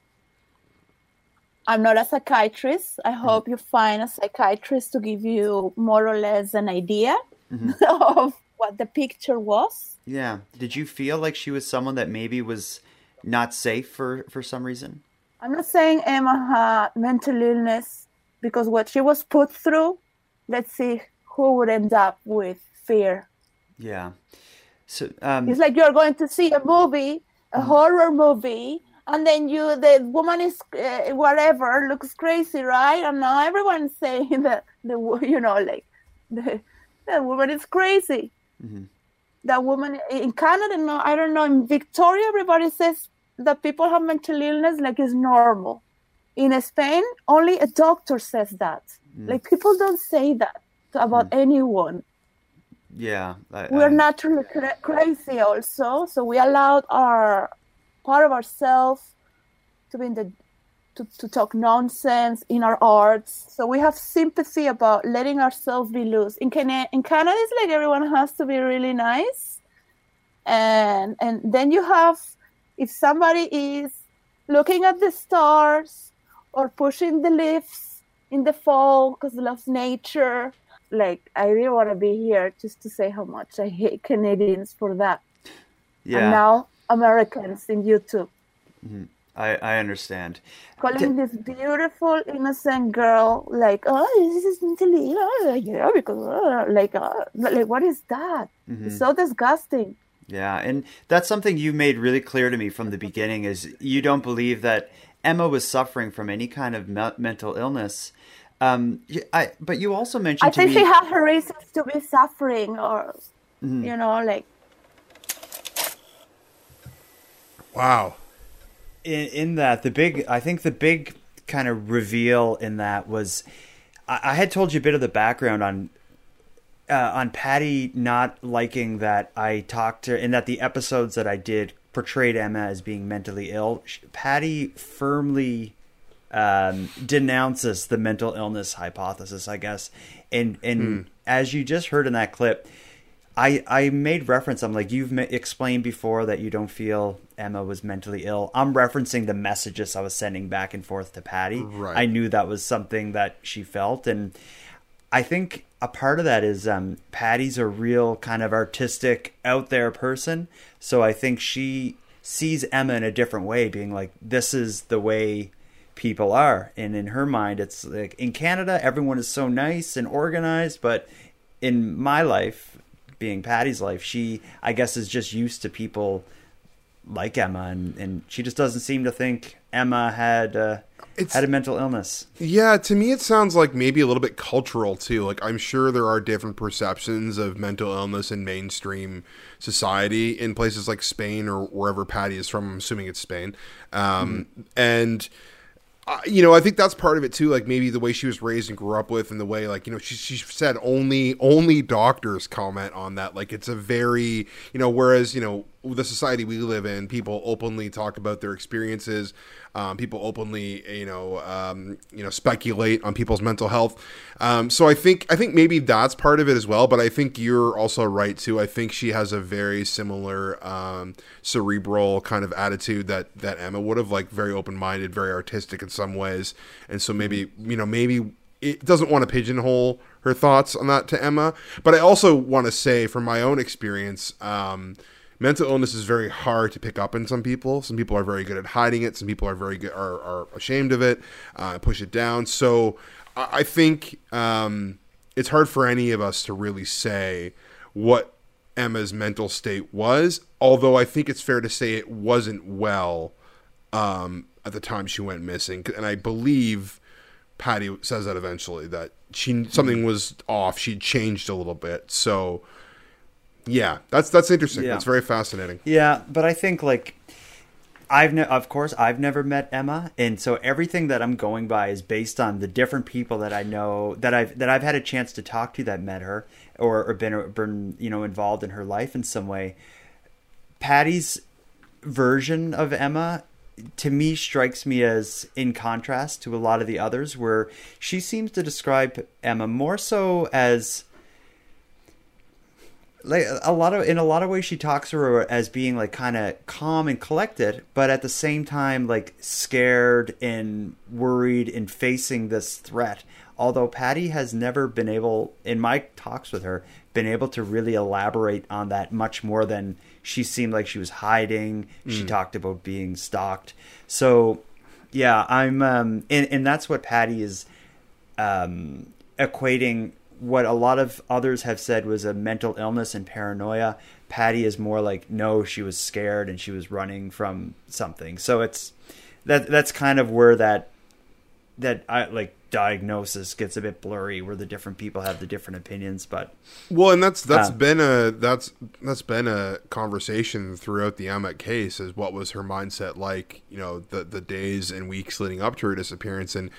i'm not a psychiatrist i mm-hmm. hope you find a psychiatrist to give you more or less an idea mm-hmm. of what the picture was yeah. Did you feel like she was someone that maybe was not safe for for some reason? I'm not saying Emma had mental illness because what she was put through, let's see who would end up with fear. Yeah. So um, It's like you're going to see a movie, a mm-hmm. horror movie, and then you, the woman is uh, whatever, looks crazy, right? And now everyone's saying that the, you know, like the, the woman is crazy. Mhm. That woman in Canada, no, I don't know. In Victoria, everybody says that people have mental illness like it's normal. In Spain, only a doctor says that. Like people don't say that about anyone. Yeah, I, We're I- naturally cra- crazy also, so we allowed our part of ourselves to be in the to, to talk nonsense in our arts. So we have sympathy about letting ourselves be loose. In Canada, in Canada, it's like everyone has to be really nice, and and then you have if somebody is looking at the stars or pushing the lifts in the fall because they love nature. Like I really want to be here just to say how much I hate Canadians for that, yeah. and now Americans in YouTube. I, I understand. calling this beautiful innocent girl like oh this is mentally ill oh, yeah because uh, like uh, like what is that? It's so disgusting. Yeah, and that's something you made really clear to me from the beginning is you don't believe that Emma was suffering from any kind of me- mental illness. Um, I, but you also mentioned i to think me, she had her reasons to be suffering or you know like Wow. in, in that the big i think the big kind of reveal in that was i, I had told you a bit of the background on uh, on patty not liking that i talked to and that the episodes that i did portrayed emma as being mentally ill. Sh- patty firmly um, denounces the mental illness hypothesis i guess. And and as you just heard in that clip I, I made reference. I'm like, you've ma- explained before that you don't feel Emma was mentally ill. I'm referencing the messages I was sending back and forth to Patty. Right. I knew that was something that she felt. And I think a part of that is um, Patty's a real kind of artistic, out there person. So I think she sees Emma in a different way, being like, this is the way people are. And in her mind, it's like in Canada, everyone is so nice and organized. But in my life, being Patty's life, she, I guess, is just used to people like Emma. And, and she just doesn't seem to think Emma had, uh, It's- had a mental illness. Yeah, to me it sounds like maybe a little bit cultural too. Like I'm sure there are different perceptions of mental illness in mainstream society in places like Spain or wherever Patty is from. I'm assuming it's Spain. Um, And you know, I think that's part of it too. Like maybe the way she was raised and grew up with, and the way like you know she she said only only doctors comment on that. Like it's a very you know whereas you know the society we live in, people openly talk about their experiences. Um, people openly you know um, you know speculate on people's mental health. Um, so I think I think maybe that's part of it as well. But I think you're also right too. I think she has a very similar um, cerebral kind of attitude that that Emma would have, like very open minded, very artistic in some ways. And so maybe you know maybe it doesn't want to pigeonhole her thoughts on that to Emma. But I also want to say from my own experience. Mental illness is very hard to pick up in some people. Some people are very good at hiding it. Some people are very good are, are ashamed of it, uh, push it down. So I, I think um, it's hard for any of us to really say what Emma's mental state was. Although I think it's fair to say it wasn't well um, at the time she went missing, and I believe Patty says that eventually that she something was off. She changed a little bit. So yeah, that's that's interesting. Yeah. That's very fascinating. Yeah, but I think like I've ne- of course I've never met Emma, and so everything that I'm going by is based on the different people that I know that I've that I've had a chance to talk to that met her or, or been been you know involved in her life in some way. Patty's version of Emma to me strikes me as in contrast to a lot of the others where she seems to describe Emma more so as like a lot of in a lot of ways she talks to her as being like kind of calm and collected but at the same time like scared and worried and facing this threat. Although patty has never been able in my talks with her been able to really elaborate on that much more than she seemed like she was hiding. She talked about being stalked. So yeah i'm um and, and that's what patty is um, equating what a lot of others have said was a mental illness and paranoia. Patty is more like no, she was scared and she was running from something. So it's that that's kind of where that that I like diagnosis gets a bit blurry where the different people have the different opinions but Well, and that's that's Uh, been a that's that's been a conversation throughout the Emmett case is what was her mindset like, you know, the the days and weeks leading up to her disappearance and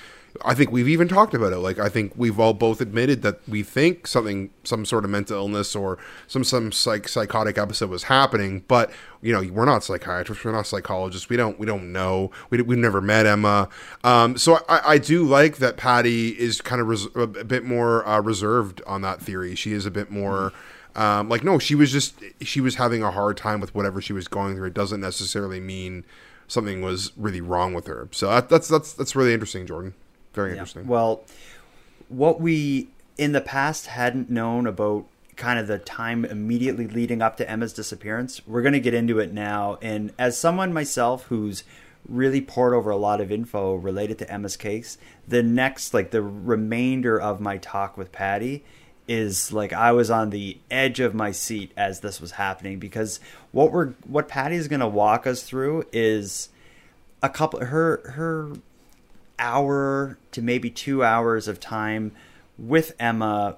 I think we've even talked about it. Like I think we've all both admitted that we think something some sort of mental illness or some some psych, psychotic episode was happening, but you know, we're not psychiatrists, we're not psychologists. We don't we don't know. We we've never met Emma. Um, so I, I do like that Patty is kind of res- a bit more uh, reserved on that theory. She is a bit more um, like no, she was just she was having a hard time with whatever she was going through. It doesn't necessarily mean something was really wrong with her. So that, that's that's that's really interesting, Jordan. Very interesting. Well, what we in the past hadn't known about kind of the time immediately leading up to Emma's disappearance, we're going to get into it now. And as someone myself who's really poured over a lot of info related to Emma's case, the next, like the remainder of my talk with Patty is like I was on the edge of my seat as this was happening because what we're what Patty is going to walk us through is a couple her her hour to maybe two hours of time with Emma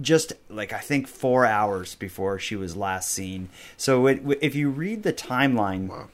just like I think four hours before she was last seen. So it, if you read the timeline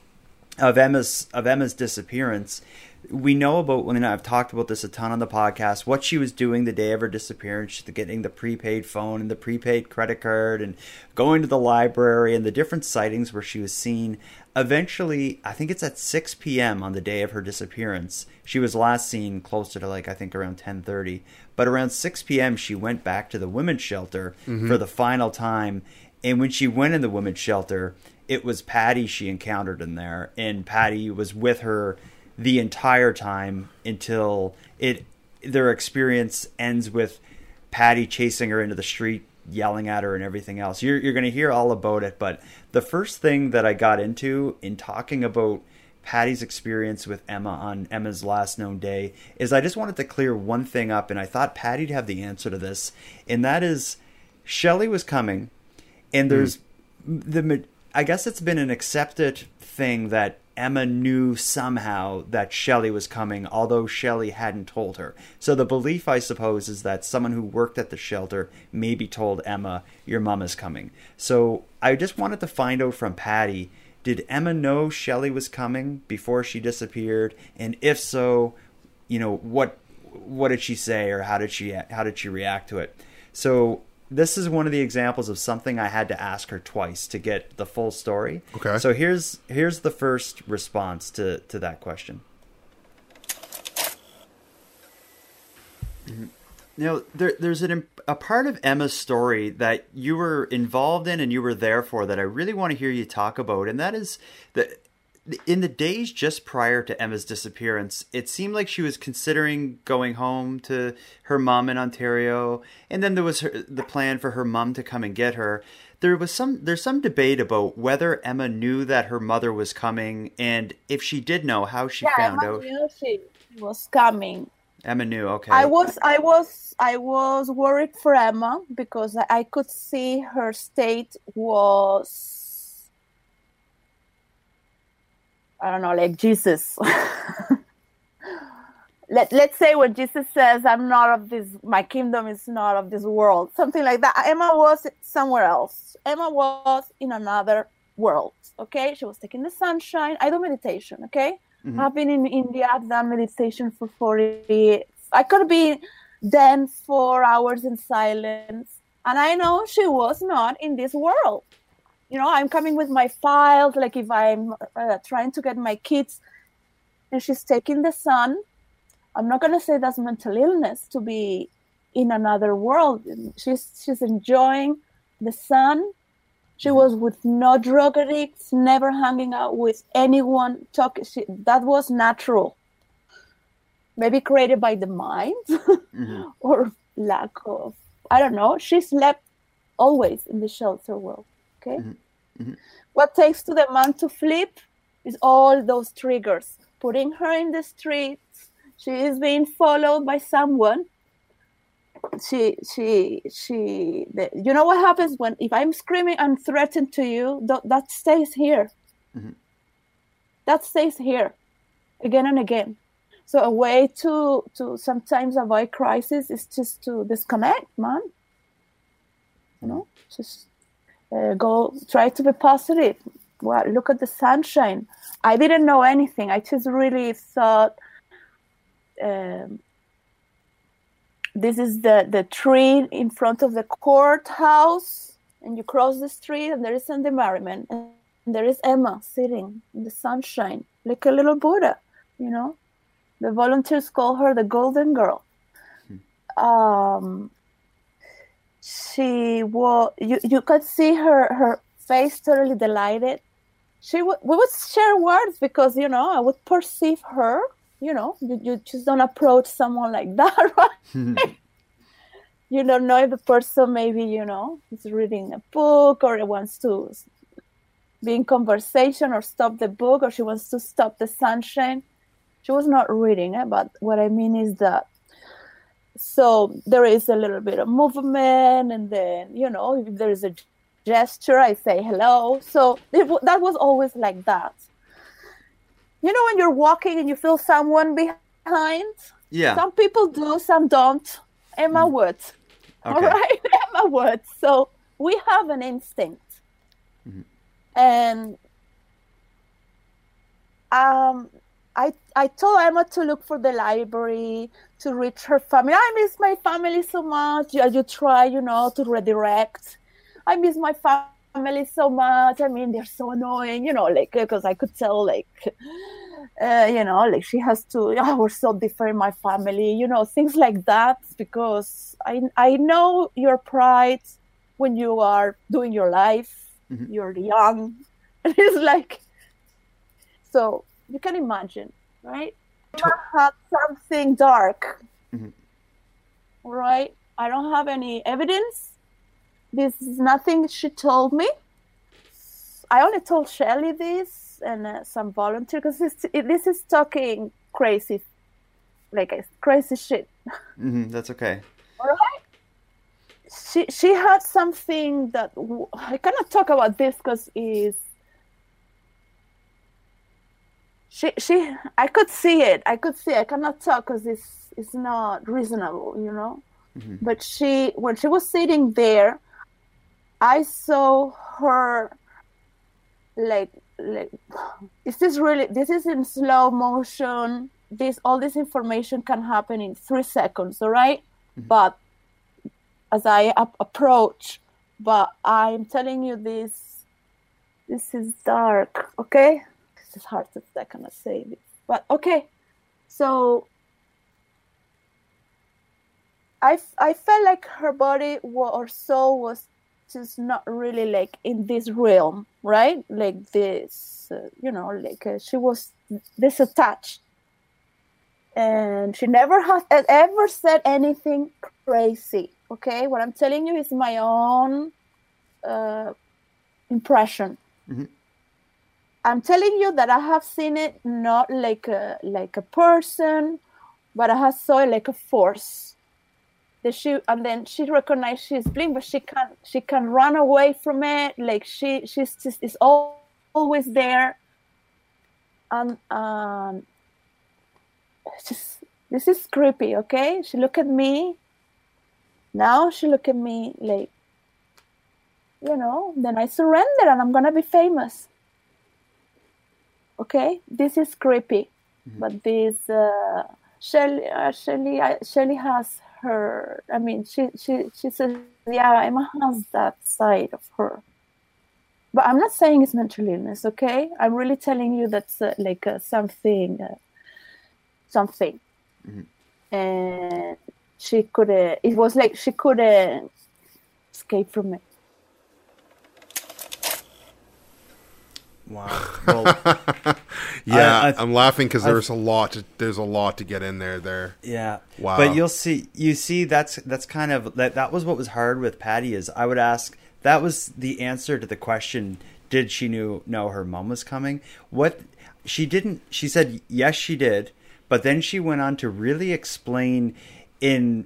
of Emma's of Emma's disappearance, we know about when I've talked about this a ton on the podcast. What she was doing the day of her disappearance, getting the prepaid phone and the prepaid credit card, and going to the library and the different sightings where she was seen. Eventually, I think it's at 6 p.m. on the day of her disappearance. She was last seen closer to like I think around 10:30, but around 6 p.m. she went back to the women's shelter mm-hmm. for the final time. And when she went in the women's shelter, it was Patty she encountered in there, and Patty was with her the entire time until it their experience ends with Patty chasing her into the street, yelling at her, and everything else. You're you're going to hear all about it, but the first thing that I got into in talking about Patty's experience with Emma on Emma's last known day is I just wanted to clear one thing up, and I thought Patty'd have the answer to this, and that is Shelley was coming, and hmm. there's the I guess it's been an accepted thing that Emma knew somehow that Shelley was coming, although Shelley hadn't told her. So the belief, I suppose, is that someone who worked at the shelter maybe told Emma, "Your mom is coming." So I just wanted to find out from Patty: Did Emma know Shelley was coming before she disappeared? And if so, you know what what did she say, or how did she how did she react to it? So this is one of the examples of something I had to ask her twice to get the full story. Okay. So here's here's the first response to to that question. Now, there, there's an, a part of Emma's story that you were involved in and you were there for that I really want to hear you talk about, and that is that in the days just prior to Emma's disappearance, it seemed like she was considering going home to her mom in Ontario, and then there was her, the plan for her mom to come and get her. There was some there's some debate about whether Emma knew that her mother was coming, and if she did know, how she yeah, found Emma out. knew she was coming. Emma knew. Okay. I was, I was, I was worried for Emma because I, I could see her state was, I don't know, like Jesus. Let, let's say when Jesus says, I'm not of this, my kingdom is not of this world, something like that. Emma was somewhere else. Emma was in another world. Okay. She was taking the sunshine. I do meditation. Okay. Mhm. I've been in India. I've done meditation for 40 years. I could be then four hours in silence. And I know she was not in this world. You know, I'm coming with my files, like if I'm uh, trying to get my kids and she's taking the sun. I'm not going to say that's mental illness to be in another world. She's, she's enjoying the sun. She was with no drug addicts, never hanging out with anyone. Talk, she, that was natural. Maybe created by the mind Mhm. or lack of, I don't know. She slept always in the shelter world. Okay. Mhm. Mhm. What takes to the man to flip is all those triggers. Putting her in the streets. She is being followed by someone she she she the, you know what happens when if i'm screaming and threatened to you th- that stays here Mhm. that stays here again and again So a way to to sometimes avoid crisis is just to disconnect, man. You know, just uh, go try to be positive. Well, look at the sunshine. I didn't know anything. I just really thought um, this is the the tree in front of the courthouse, and you cross the street, and there is Sandy Merriman, and there is Emma sitting in the sunshine like a little Buddha. You know, the volunteers call her the Golden Girl. Um, she was you, you could see her her face totally delighted. She would we would share words because you know i would perceive her you know you, you just don't approach someone like that right? You don't know if the person maybe you know is reading a book or it wants to be in conversation or stop the book or she wants to stop the sunshine. She was not reading it but what i mean is that so there is a little bit of movement and then you know if there is a gesture i say hello. So it, that was always like that. You know when you're walking and you feel someone behind? Yeah. some people do some don't. Emma would. All Okay. right emma would. So we have an instinct. And um I, I told Emma to look for the library to reach her family. I miss my family so much. You, you try, you know, to redirect. I miss my family so much. I mean, they're so annoying, you know, like because I could tell, like, uh, you know, like she has to. Oh, we're so different, my family, you know, things like that. Because I I know your pride when you are doing your life. You're young, and it's like so you can imagine, right? Had something dark, right? I don't have any evidence. This is nothing she told me. I only told Shelley this and uh, some volunteer because this, this is talking crazy, like uh, crazy shit. hmm that's okay. She she had something that w- I cannot talk about this because is she she I could see it. I could see. It. I cannot talk because it's it's not reasonable, you know. Mm-hmm. But she when she was sitting there, I saw her like like this is this really this is in slow motion this all this information can happen in three seconds all right? Mm-hmm. but as i ap- approach but i'm telling you this this is dark okay is hard to i cannot say this but okay so I, I felt like her body or soul was just not really like in this realm, right? Like this, uh, you know, like uh, she was disattached. And she never has ever said anything crazy, okay? What I'm telling you is my own uh, impression. I'm telling you that I have seen it not like a like a person, but I have saw it like a force. That she and then she recognized she's blind but she can she can run away from it. Like she she's just is all, always there. And um just this is creepy okay? She look at me. Now she look at me like you know then i surrender and i'm gonna be famous okay this is creepy but this uh Shelley, uh, Shelley, uh, Shelley has her. I mean, she she she says, yeah, Emma has that side of her. But I'm not saying it's mental illness, okay? I'm really telling you that's uh, like uh, something, uh, something. And she couldn't. it was like she couldn't escape from it. Wow. Well, Yeah, I- am laughing because I- there's a lot. To, there's a lot to get in there. There. Yeah. Wow. But you'll see you see that's that's kind of that that was what was hard with Patty is I would ask that was the answer to the question did she knew know her mom was coming? What she didn't she said yes she did, but then she went on to really explain in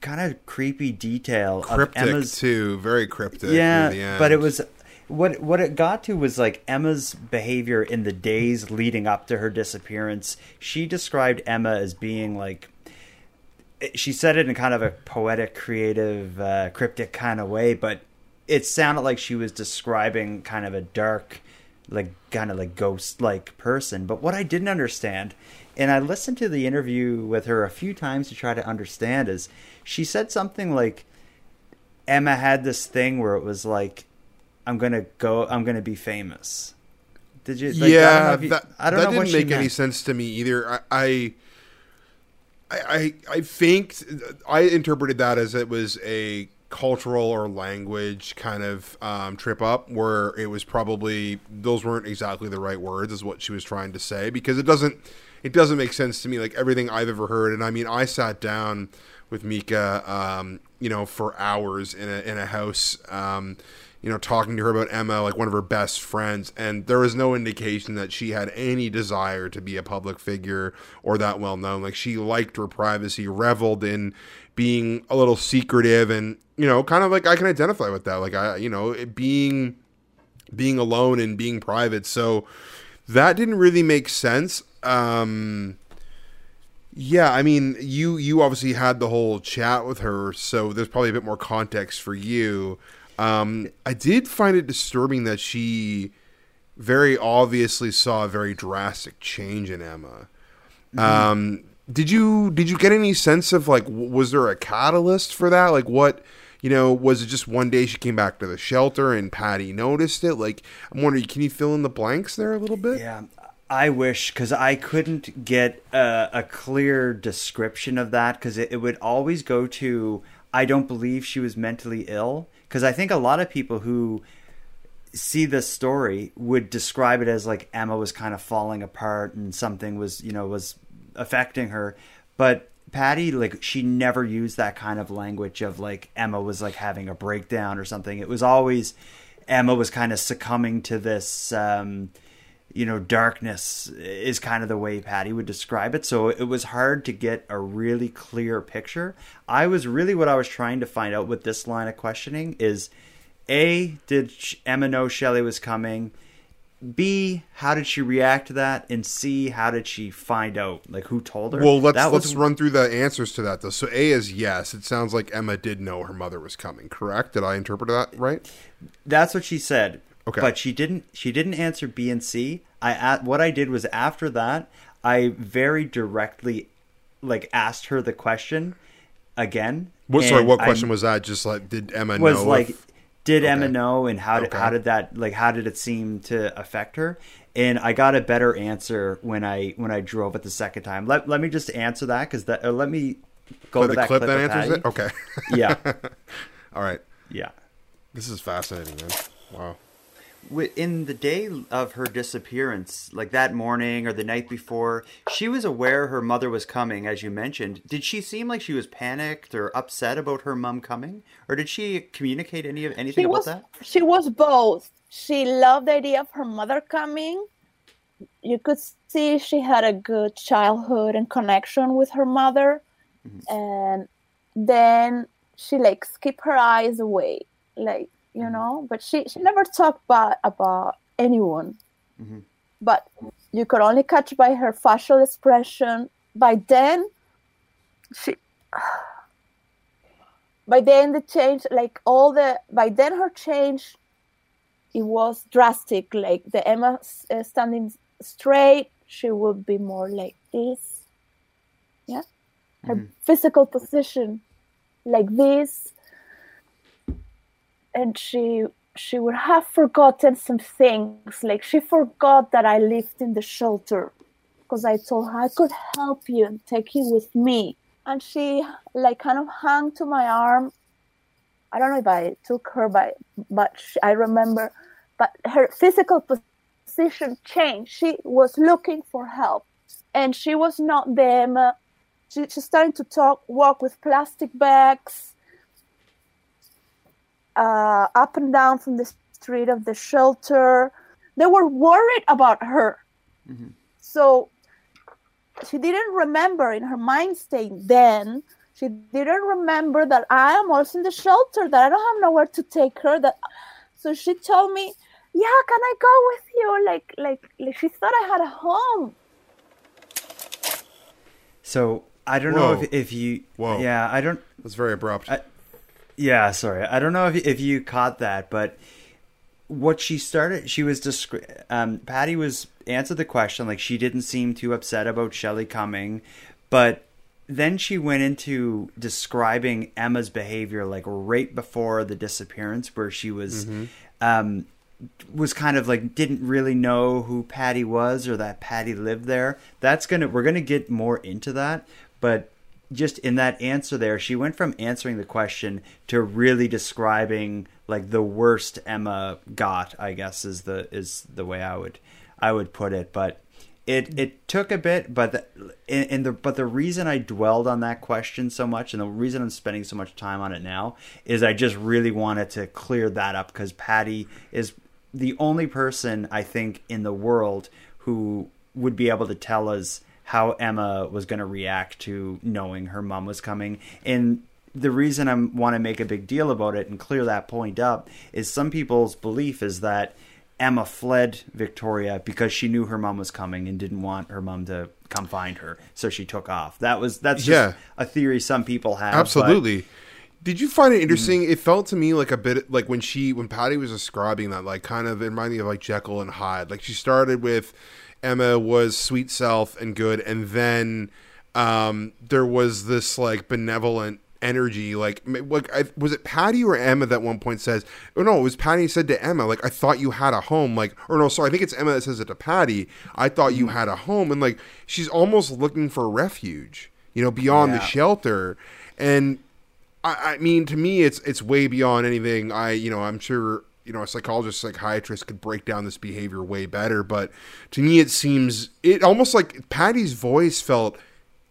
kind of creepy detail Cryptic of Emma's too. Very cryptic. yeah, near the end. but it was what what it got to was like Emma's behavior in the days leading up to her disappearance. She described Emma as being like she said it in kind of a poetic, creative, uh, cryptic kind of way, but it sounded like she was describing kind of a dark, like kind of like ghost like person. But what I didn't understand, and I listened to the interview with her a few times to try to understand, is she said something like Emma had this thing where it was like, "I'm gonna go, I'm gonna be famous." Did you? Like, yeah, I don't know, you, that, I don't that know didn't make any sense to me either. I, I, I, I think I interpreted that as it was a cultural or language kind of um, trip up, where it was probably those weren't exactly the right words, is what she was trying to say, because it doesn't, it doesn't make sense to me. Like everything I've ever heard, and I mean, I sat down with Mika, um, you know, for hours in a in a house. Um, you know, talking to her about Emma, like one of her best friends, and there was no indication that she had any desire to be a public figure or that well known. Like she liked her privacy, reveled in being a little secretive, and you know, kind of like I can identify with that. Like I, you know, being being alone and being private. So that didn't really make sense. Um, yeah, I mean, you you obviously had the whole chat with her, so there's probably a bit more context for you. Um, I did find it disturbing that she very obviously saw a very drastic change in Emma. Um, did you did you get any sense of like was there a catalyst for that? Like what you know was it just one day she came back to the shelter and Patty noticed it? Like I'm wondering, can you fill in the blanks there a little bit? Yeah, I wish because I couldn't get a, a clear description of that because it, it would always go to I don't believe she was mentally ill because I think a lot of people who see this story would describe it as like Emma was kind of falling apart and something was you know was affecting her, but Patty like she never used that kind of language of like Emma was like having a breakdown or something. It was always Emma was kind of succumbing to this um you know darkness is kind of the way Patty would describe it. So it was hard to get a really clear picture. I was really what I was trying to find out with this line of questioning is a did Emma know Shelley was coming? B, how did she react to that? And C, how did she find out? Like who told her? Well, let's That let's run through the answers to that though. So A is yes. It sounds like Emma did know her mother was coming. Correct? Did I interpret that right? That's what she said. Okay. But she didn't. She didn't answer B and C. I at what I did was after that, I very directly, like, asked her the question again. What, sorry, what I question was that? Just like did Emma was know? like, if- did Emma Okay. know, and how did Okay. how did that like how did it seem to affect her? And I got a better answer when I when I drove it the second time. Let let me just answer that because that. Let me go play to the that clip clip, that answers it. Okay. Yeah, All right. yeah. This is fascinating, man. Wow. In the day of her disappearance, like that morning or the night before, she was aware her mother was coming, as you mentioned. Did she seem like she was panicked or upset about her mom coming, or did she communicate any of anything she about was that? she was both. She loved the idea of her mother coming. You could see she had a good childhood and connection with her mother. Mm-hmm. And then she like skip her eyes away like you know but she she never talked bad about anyone. Mhm. but you could only catch by her facial expression. By then she by then the change like all the by then her change it was drastic. Like the emma uh, standing straight she would be more like this. Yeah. Her Mhm. physical position like this and she she would have forgotten some things like she forgot that i lived in the shelter because i told her i could help you and take you with me. And she like kind of hung to my arm. I don't know if i took her by but she, i remember but her physical position changed. She was looking for help and she was not them she, she started to talk walk with plastic bags uh, up and down from the street of the shelter they were worried about her Mhm. so she didn't remember in her mind state then she didn't remember that i am also in the shelter that i don't have nowhere to take her that So she told me, "Yeah, can I go with you?" Like, like, like she thought I had a home. So I don't know if, if you. Whoa. Yeah, I don't. That's very abrupt. I- Yeah, sorry. I don't know if if you caught that, but what she started, she was descri- um, Patty was answered the question like she didn't seem too upset about Shelley coming, but then she went into describing Emma's behavior like right before the disappearance, where she was. Um, was kind of like didn't really know who Patty was or that Patty lived there. That's gonna we're gonna get more into that, but just in that answer there, she went from answering the question to really describing like the worst Emma got. I guess is the is the way I would I would put it. But it it took a bit, but the, in, in the but the reason I dwelled on that question so much, and the reason I'm spending so much time on it now, is I just really wanted to clear that up because Patty is the only person I think in the world who would be able to tell us how Emma was going to react to knowing her mom was coming. And the reason I want to make a big deal about it and clear that point up is some people's belief is that Emma fled Victoria because she knew her mom was coming and didn't want her mom to come find her, so she took off. That was that's just Yeah. a theory some people have. but- Absolutely. Did you find it interesting? It felt to me like a bit like when she when Patty was describing that, like kind of reminded me of like Jekyll and Hyde. Like she started with Emma was sweet self and good, and then um, there was this like benevolent energy. Like, like I, was it Patty or Emma that one point says, "Oh no, it was Patty said to Emma, like I thought you had a home." Like, or no, sorry, I think it's Emma that says it to Patty. I thought you had a home, and like she's almost looking for refuge, you know, beyond the shelter, and I, I mean, to me, it's it's way beyond anything. I, you know, I'm sure you know a psychologist, psychiatrist could break down this behavior way better. But to me, it seems it almost like Patty's voice felt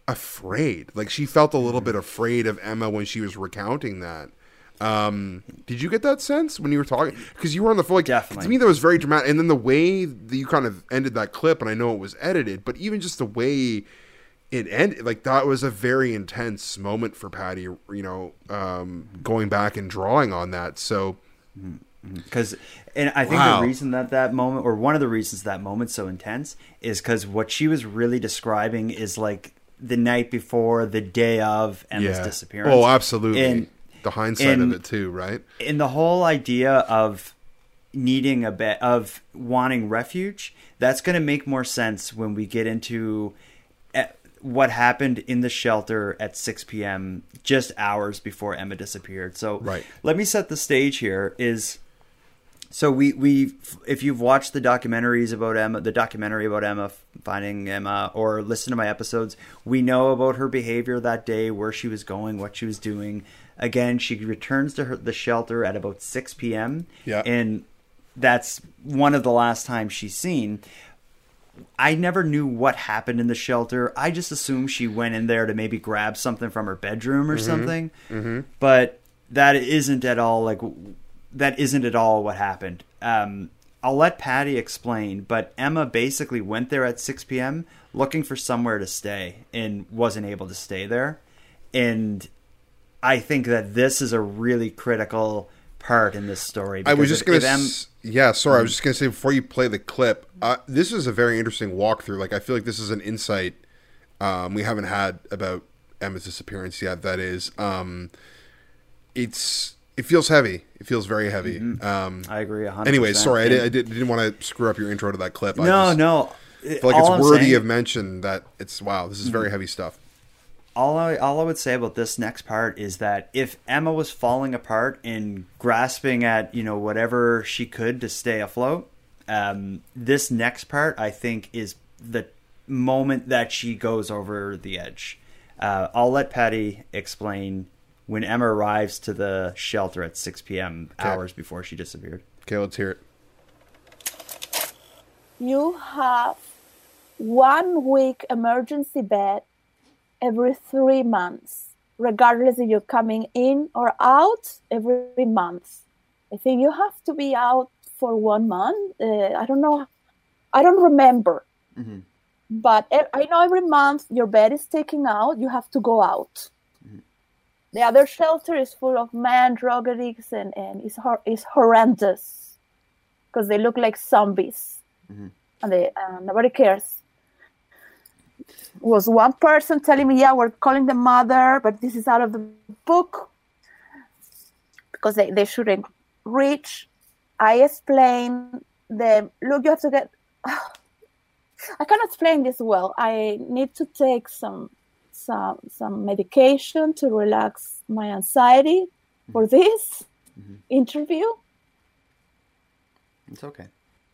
afraid. Like she felt a little bit afraid of Emma when she was recounting that. Um, did you get that sense when you were talking? Because you were on the phone. Like, Definitely. To me, that was very dramatic. And then the way that you kind of ended that clip, and I know it was edited, but even just the way it ended, like that was a very intense moment for Patty. You know, um, going back and drawing on that. So because and I think Wow. the reason that that moment or one of the reasons that moment's so intense is because what she was really describing is like the night before, the day of Emma's yeah. disappearance. Oh, absolutely. And the hindsight and- of it too, right? in the whole idea of needing a bit of wanting refuge, that's going to make more sense when we get into eh, what happened in the shelter at 6 p.m. just hours before Emma disappeared. So Right. let me set the stage here is so we we if you've watched the documentaries about Emma, the documentary about Emma finding Emma, or listened to my episodes, we know about her behavior that day, where she was going, what she was doing. Again, she returns to her the shelter at about six p.m. Yeah. and that's one of the last times she's seen. I never knew what happened in the shelter. I just assumed she went in there to maybe grab something from her bedroom or mm-hmm. something. Mm-hmm. But that isn't at all like that isn't at all what happened. Um, I'll let Patty explain, but Emma basically went there at 6 p.m. looking for somewhere to stay and wasn't able to stay there. And I think that this is a really critical part in this story. I was just gonna, Em- s- yeah. Sorry, I was just gonna say before you play the clip, uh, this is a very interesting walkthrough. Like, I feel like this is an insight um, we haven't had about Emma's disappearance yet. That is, um, it's it feels heavy. It feels very heavy. Mm-hmm. Um, I agree. 100%. anyway, sorry, I, did, I did, didn't want to screw up your intro to that clip. I No, just no. feel like All it's I'm worthy saying- of mention. That it's wow. This is very heavy stuff. all I all I would say about this next part is that if Emma was falling apart and grasping at you know whatever she could to stay afloat, um, this next part I think is the moment that she goes over the edge. Uh, I'll let Patty explain when Emma arrives to the shelter at 6 p.m. hours before she disappeared. Okay, let's hear it. You have one week emergency bed every three months, regardless if you're coming in or out every month. I think you have to be out for one month. Uh, I don't know. I don't remember. Mhm. But I know every month your bed is taken out, you have to go out. The other shelter is full of men, drug addicts, and, and it's, hor- it's horrendous because they look like zombies and they, uh, nobody cares. Was one person telling me, Yeah, we're calling the mother, but this is out of the book because they, they shouldn't reach. I explain them, Look, you have to get. I cannot explain this well. I need to take some some some medication to relax my anxiety for mm-hmm. this mm-hmm. interview. It's okay.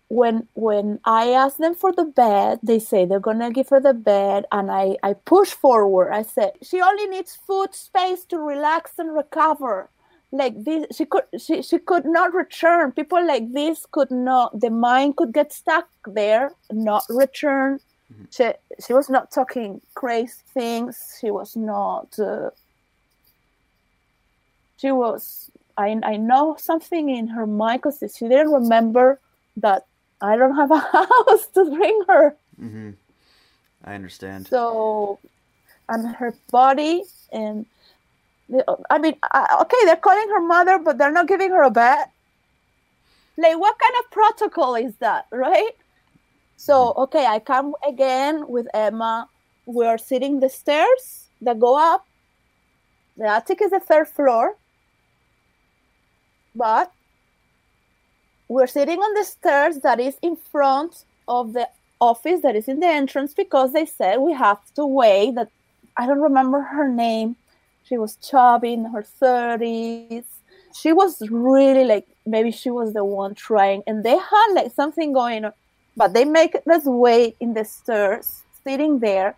When when I ask them for the bed, they say they're gonna give her the bed, and I I push forward. I said she only needs food, space to relax and recover. Like this, she could she she could not return. People like this could not. The mind could get stuck there, not return. She she was not talking crazy things. She was not. Uh, she was. I I know something in her mind because she didn't remember that I don't have a house to bring her. Mm-hmm. I understand. So, and her body and I mean, okay, they're calling her mother, but they're not giving her a bed. Like, what kind of protocol is that, right? So, mm. okay, I come again with Emma. We are sitting the stairs that go up. The attic is the third floor, but we're sitting on the stairs that is in front of the office that is in the entrance because they said we have to wait that I don't remember her name. She was chubby in her 30s. She was really like maybe she was the one trying and they had like something going on. But they make us wait in the stairs, sitting there.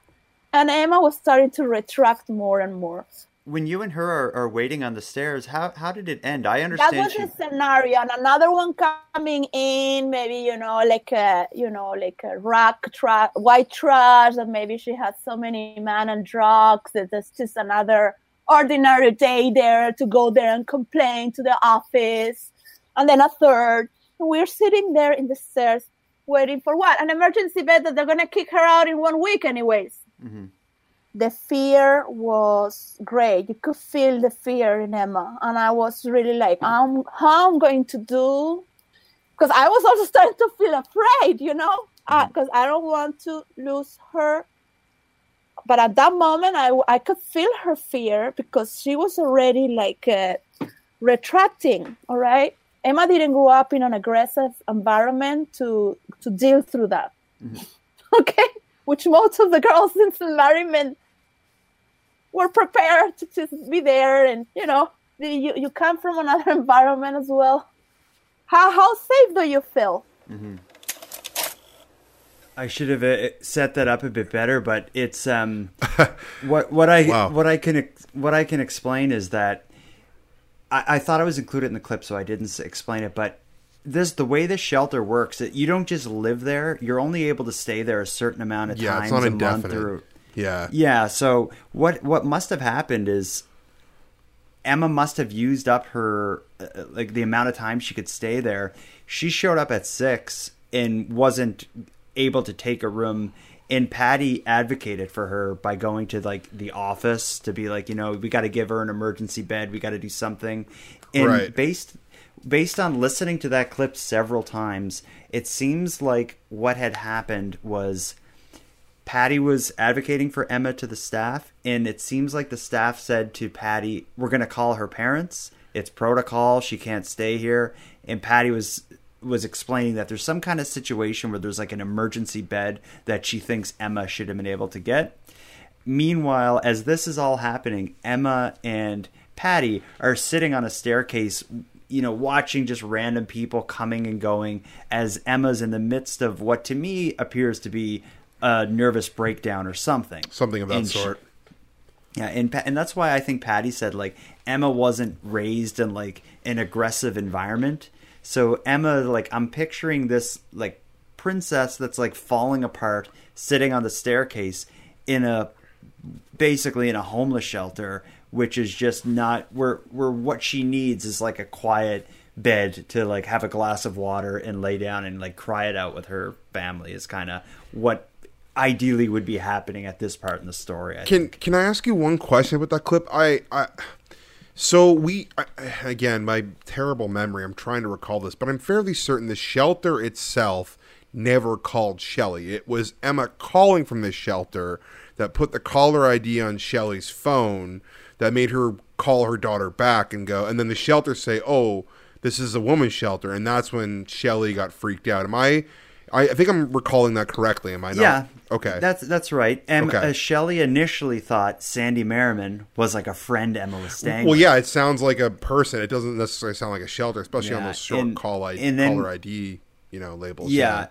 And Emma was starting to retract more and more. When you and her are, are waiting on the stairs, how how did it end? I understand. that was she, a scenario and another one coming in maybe you know like a you know like a rock trash white trash and maybe she had so many men and drugs that there's just another ordinary day there to go there and complain to the office and then a third we're sitting there in the stairs waiting for what? An emergency bed that they're going to kick her out in one week anyways. The fear was great. You could feel the fear in Emma, and I was really like, "I'm how I'm going to do," because I was also starting to feel afraid, you know, because I don't want to lose her. But at that moment, I I could feel her fear because she was already like uh, retracting. All right, Emma didn't grow up in an aggressive environment to to deal through that. Okay, which most of the girls in the environment were prepared to just be there and you know the- you, you come from another environment as well. How how safe do you feel? I should have uh, set that up a bit better, but it's um, what what I Wow. what I can what I can explain is that I, I thought I was included in the clip, so I didn't explain it. But this the way this shelter works, that you don't just live there; you're only able to stay there a certain amount of Yeah, times a month. Or, Yeah. yeah. So what what must have happened is Emma must have used up her uh, like the amount of time she could stay there. She showed up at six and wasn't able to take a room. And Patty advocated for her by going to like the office to be like, you know, we got to give her an emergency bed. We got to do something. And Right. based based on listening to that clip several times, it seems like what had happened was Patty was advocating for Emma to the staff, and it seems like the staff said to Patty, "We're going to call her parents. It's protocol. She can't stay here." And Patty was was explaining that there's some kind of situation where there's like an emergency bed that she thinks Emma should have been able to get. Meanwhile, as this is all happening, Emma and Patty are sitting on a staircase, you know, watching just random people coming and going as Emma's in the midst of what to me appears to be a nervous breakdown or something. Something of that And she- sort. yeah, and and that's why I think Patty said like Emma wasn't raised in like an aggressive environment. So Emma, like I'm picturing this like princess that's like falling apart, sitting on the staircase in a basically in a homeless shelter, which is just not where where what she needs is like a quiet bed to like have a glass of water and lay down and like cry it out with her family is kind of what ideally would be happening at this part in the story. I Can can I ask you one question about that clip? I, I So we again, my terrible memory. I'm trying to recall this, but I'm fairly certain the shelter itself never called Shelley. It was Emma calling from this shelter that put the caller ID on Shelley's phone that made her call her daughter back and go, and then the shelter say, "Oh, this is a woman's shelter," and that's when Shelley got freaked out. Am I? I, I think I'm recalling that correctly. Am I not? Yeah. Okay. That's that's right. And Okay. uh, Shelley initially thought Sandy Merriman was like a friend Emma was staying Well, yeah, it sounds like a person. It doesn't necessarily sound like a shelter, especially on Yeah, those short and- call ID, and then- caller ID, you know, labels. Yeah.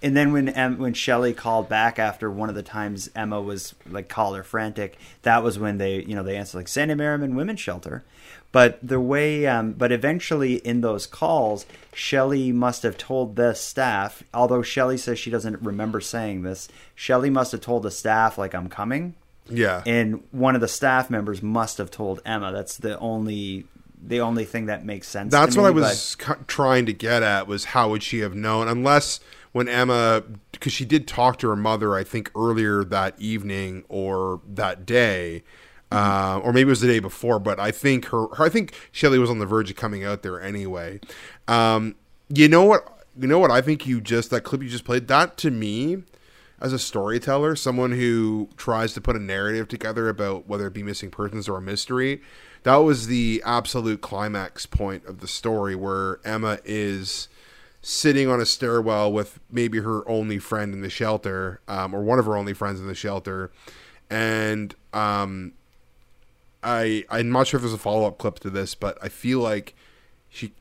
And then when em, when Shelley called back after one of the times Emma was like call her frantic, that was when they you know they answered like Sandy Merriman Women's Shelter. But the way, um, but eventually in those calls, Shelley must have told the staff. Although Shelley says she doesn't remember saying this, Shelley must have told the staff like I'm coming. Yeah. and one of the staff members must have told Emma. That's the only the only thing that makes sense. That's what I was cu- trying to get at was how would she have known unless when Emma because she did talk to her mother I think earlier that evening or that day uh, or maybe it was the day before but I think her, her I think Shelley was on the verge of coming out there anyway. Um, you know what you know what I think you just that clip you just played that to me as a storyteller, someone who tries to put a narrative together about whether it be missing persons or a mystery, that was the absolute climax point of the story where Emma is sitting on a stairwell with maybe her only friend in the shelter, um, or one of her only friends in the shelter, and um, I I'm not sure if there's a follow up clip to this, but I feel like she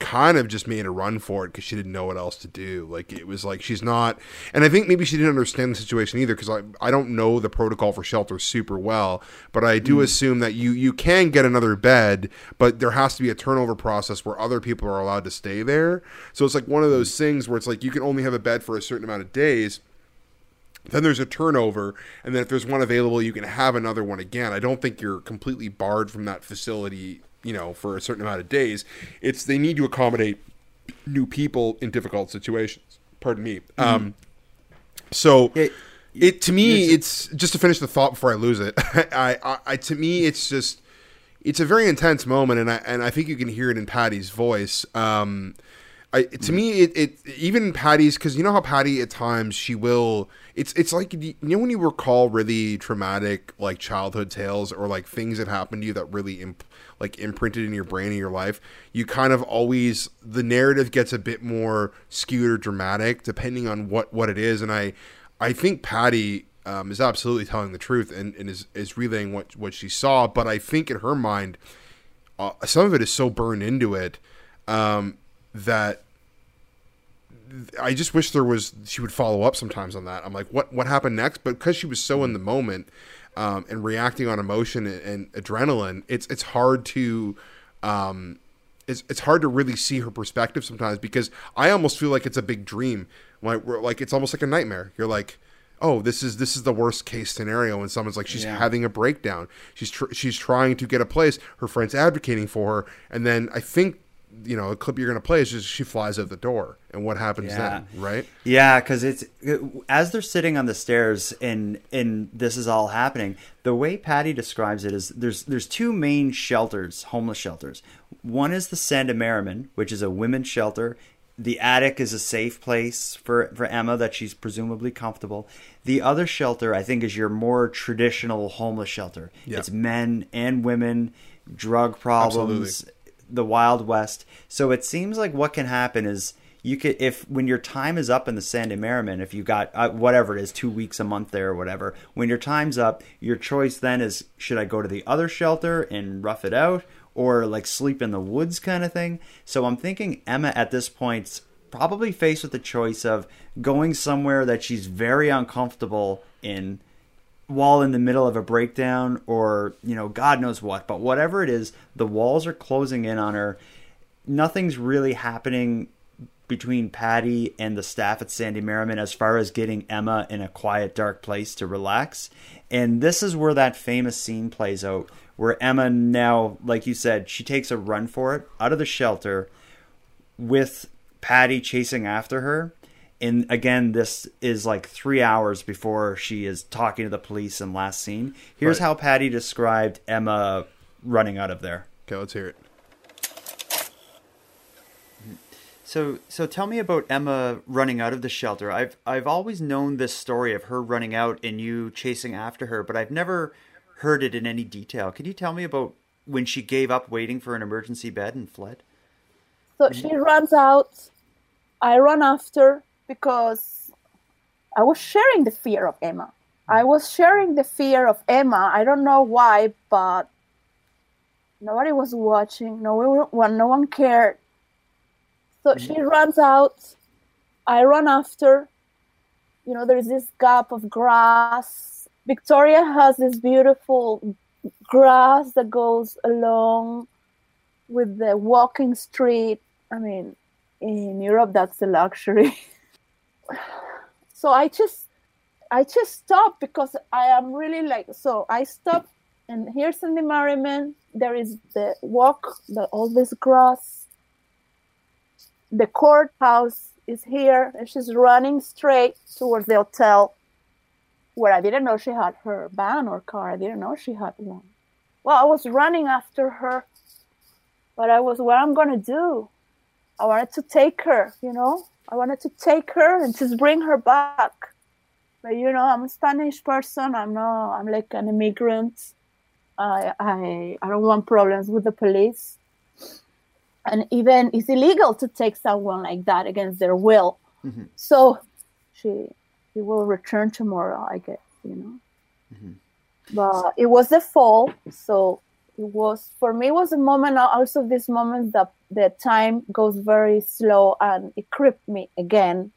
kind of just made a run for it because she didn't know what else to do. Like it was like she's not, and I think maybe she didn't understand the situation either because I I don't know the protocol for shelters super well, but I do hmm. assume that you you can get another bed, but there has to be a turnover process where other people are allowed to stay there. So it's like one of hmm. those things where it's like you can only have a bed for a certain amount of days. Then there's a turnover, and then if there's one available, you can have another one again. I don't think you're completely barred from that facility, you know, for a certain amount of days. It's they need to accommodate new people in difficult situations. Pardon me. Um, so It- it to me, it's just to finish the thought before I lose it. I, I, I to me, it's just it's a very intense moment, and I and I think you can hear it in Patty's voice. Um, I, to me, it, it even Patty's because you know how Patty at times she will. It's it's like you know when you recall really traumatic like childhood tales or like things that happened to you that really imp, like imprinted in your brain in your life. You kind of always the narrative gets a bit more skewed or dramatic depending on what what it is, and I I think Patty um, is absolutely telling the truth and, and is is relaying what what she saw, but I think in her mind uh, some of it is so burned into it um, that I just wish there was she would follow up sometimes on that. I'm like, what what happened next? But because she was so in the moment um, and reacting on emotion and, and adrenaline, it's it's hard to um, it's it's hard to really see her perspective sometimes because I almost feel like it's a big dream, like we're, like it's almost like a nightmare. You're like. Oh, this is this is the worst case scenario when someone's like she's Yeah. having a breakdown. She's tr- she's trying to get a place. Her friend's advocating for her, and then I think you know a clip you're going to play is just she flies out the door, and what happens Yeah. then, right? Yeah, because it's as they're sitting on the stairs and and this is all happening. The way Patty describes it is there's there's two main shelters, homeless shelters. One is the Sandy Merriman, which is a women's shelter. The attic is a safe place for for Emma that she's presumably comfortable. The other shelter, I think, is your more traditional homeless shelter. Yeah. It's men and women, drug problems, the Wild West. So it seems like what can happen is you could if when your time is up in the Sandy Merriman, if you got uh, whatever it is, two weeks a month there or whatever, when your time's up, your choice then is should I go to the other shelter and rough it out or like sleep in the woods kind of thing. So I'm thinking Emma at this point's probably faced with the choice of going somewhere that she's very uncomfortable in while in the middle of a breakdown or you know god knows what but whatever it is the walls are closing in on her nothing's really happening between patty and the staff at sandy merriman as far as getting emma in a quiet dark place to relax and this is where that famous scene plays out where emma now like you said she takes a run for it out of the shelter with Patty chasing after her. And again, this is like three hours before she is talking to the police in last scene. Here's Right. how Patty described Emma running out of there. Okay, let's hear it. So, so tell me about Emma running out of the shelter. I've I've always known this story of her running out and you chasing after her, but I've never heard it in any detail. Can you tell me about when she gave up waiting for an emergency bed and fled? So she runs out. I run after because I was sharing the fear of Emma. I was sharing the fear of Emma. I don't know why, but nobody was watching. No one, no one cared. So mm-hmm. she runs out. I run after. You know, there's this gap of grass. Victoria has this beautiful grass that goes along with the walking street. I mean, in Europe, that's a luxury. so I just, I just stopped because I am really like. So I stop, and here's the Merriman. There is the walk, the all this grass the courthouse is here and she's running straight towards the hotel where I didn't know she had her van or car. I didn't know she had one. Well, I was running after her, but I was what I'm gonna do. I wanted to take her, you know. I wanted to take her and just bring her back. But you know, I'm a Spanish person. I'm not. I'm like an immigrant. I I I don't want problems with the police and even it's illegal to take someone like that against their will. Mm-hmm. So she she will return tomorrow, I guess, you know. Mm-hmm. But it was the fall, so it was for me was a moment also this moment that the time goes very slow and it creeped me again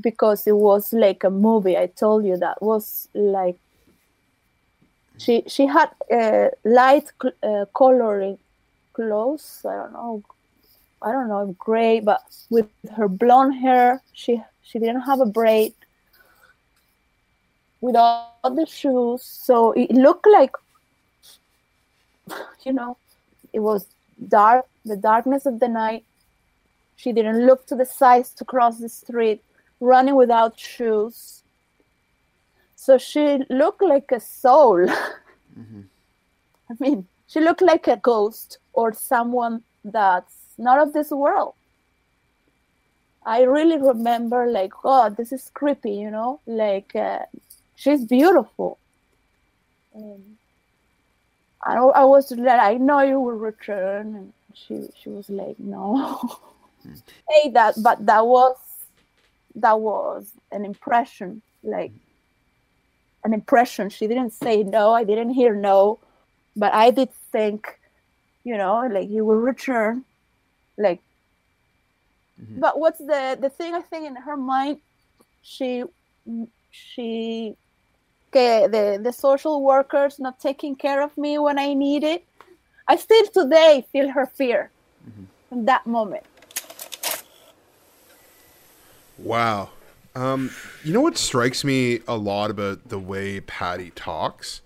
because it was like a movie. I told you that was like she she had uh, light uh, coloring clothes. I don't know. I don't know, gray, but with her blonde hair, she she didn't have a braid. With all the shoes, so it looked like, you know, it was dark, the darkness of the night. She didn't look to the sides to cross the street, running without shoes. So she looked like a soul. Mm-hmm. I mean, she looked like a ghost or someone that's not of this world. I really remember, like, God, this is creepy, you know, like uh, she's beautiful. And I, I was like, I know you will return, and she she was like, no. Hmm. hey, that, but that was that was an impression, like an impression. She didn't say no. I didn't hear no, but I did think, you know, like he will return, like. Mm-hmm. But what's the the thing? I think in her mind, she she okay, the the social workers not taking care of me when I need it. I still today feel her fear mm-hmm. in that moment. Wow. Um, you know what strikes me a lot about the way Patty talks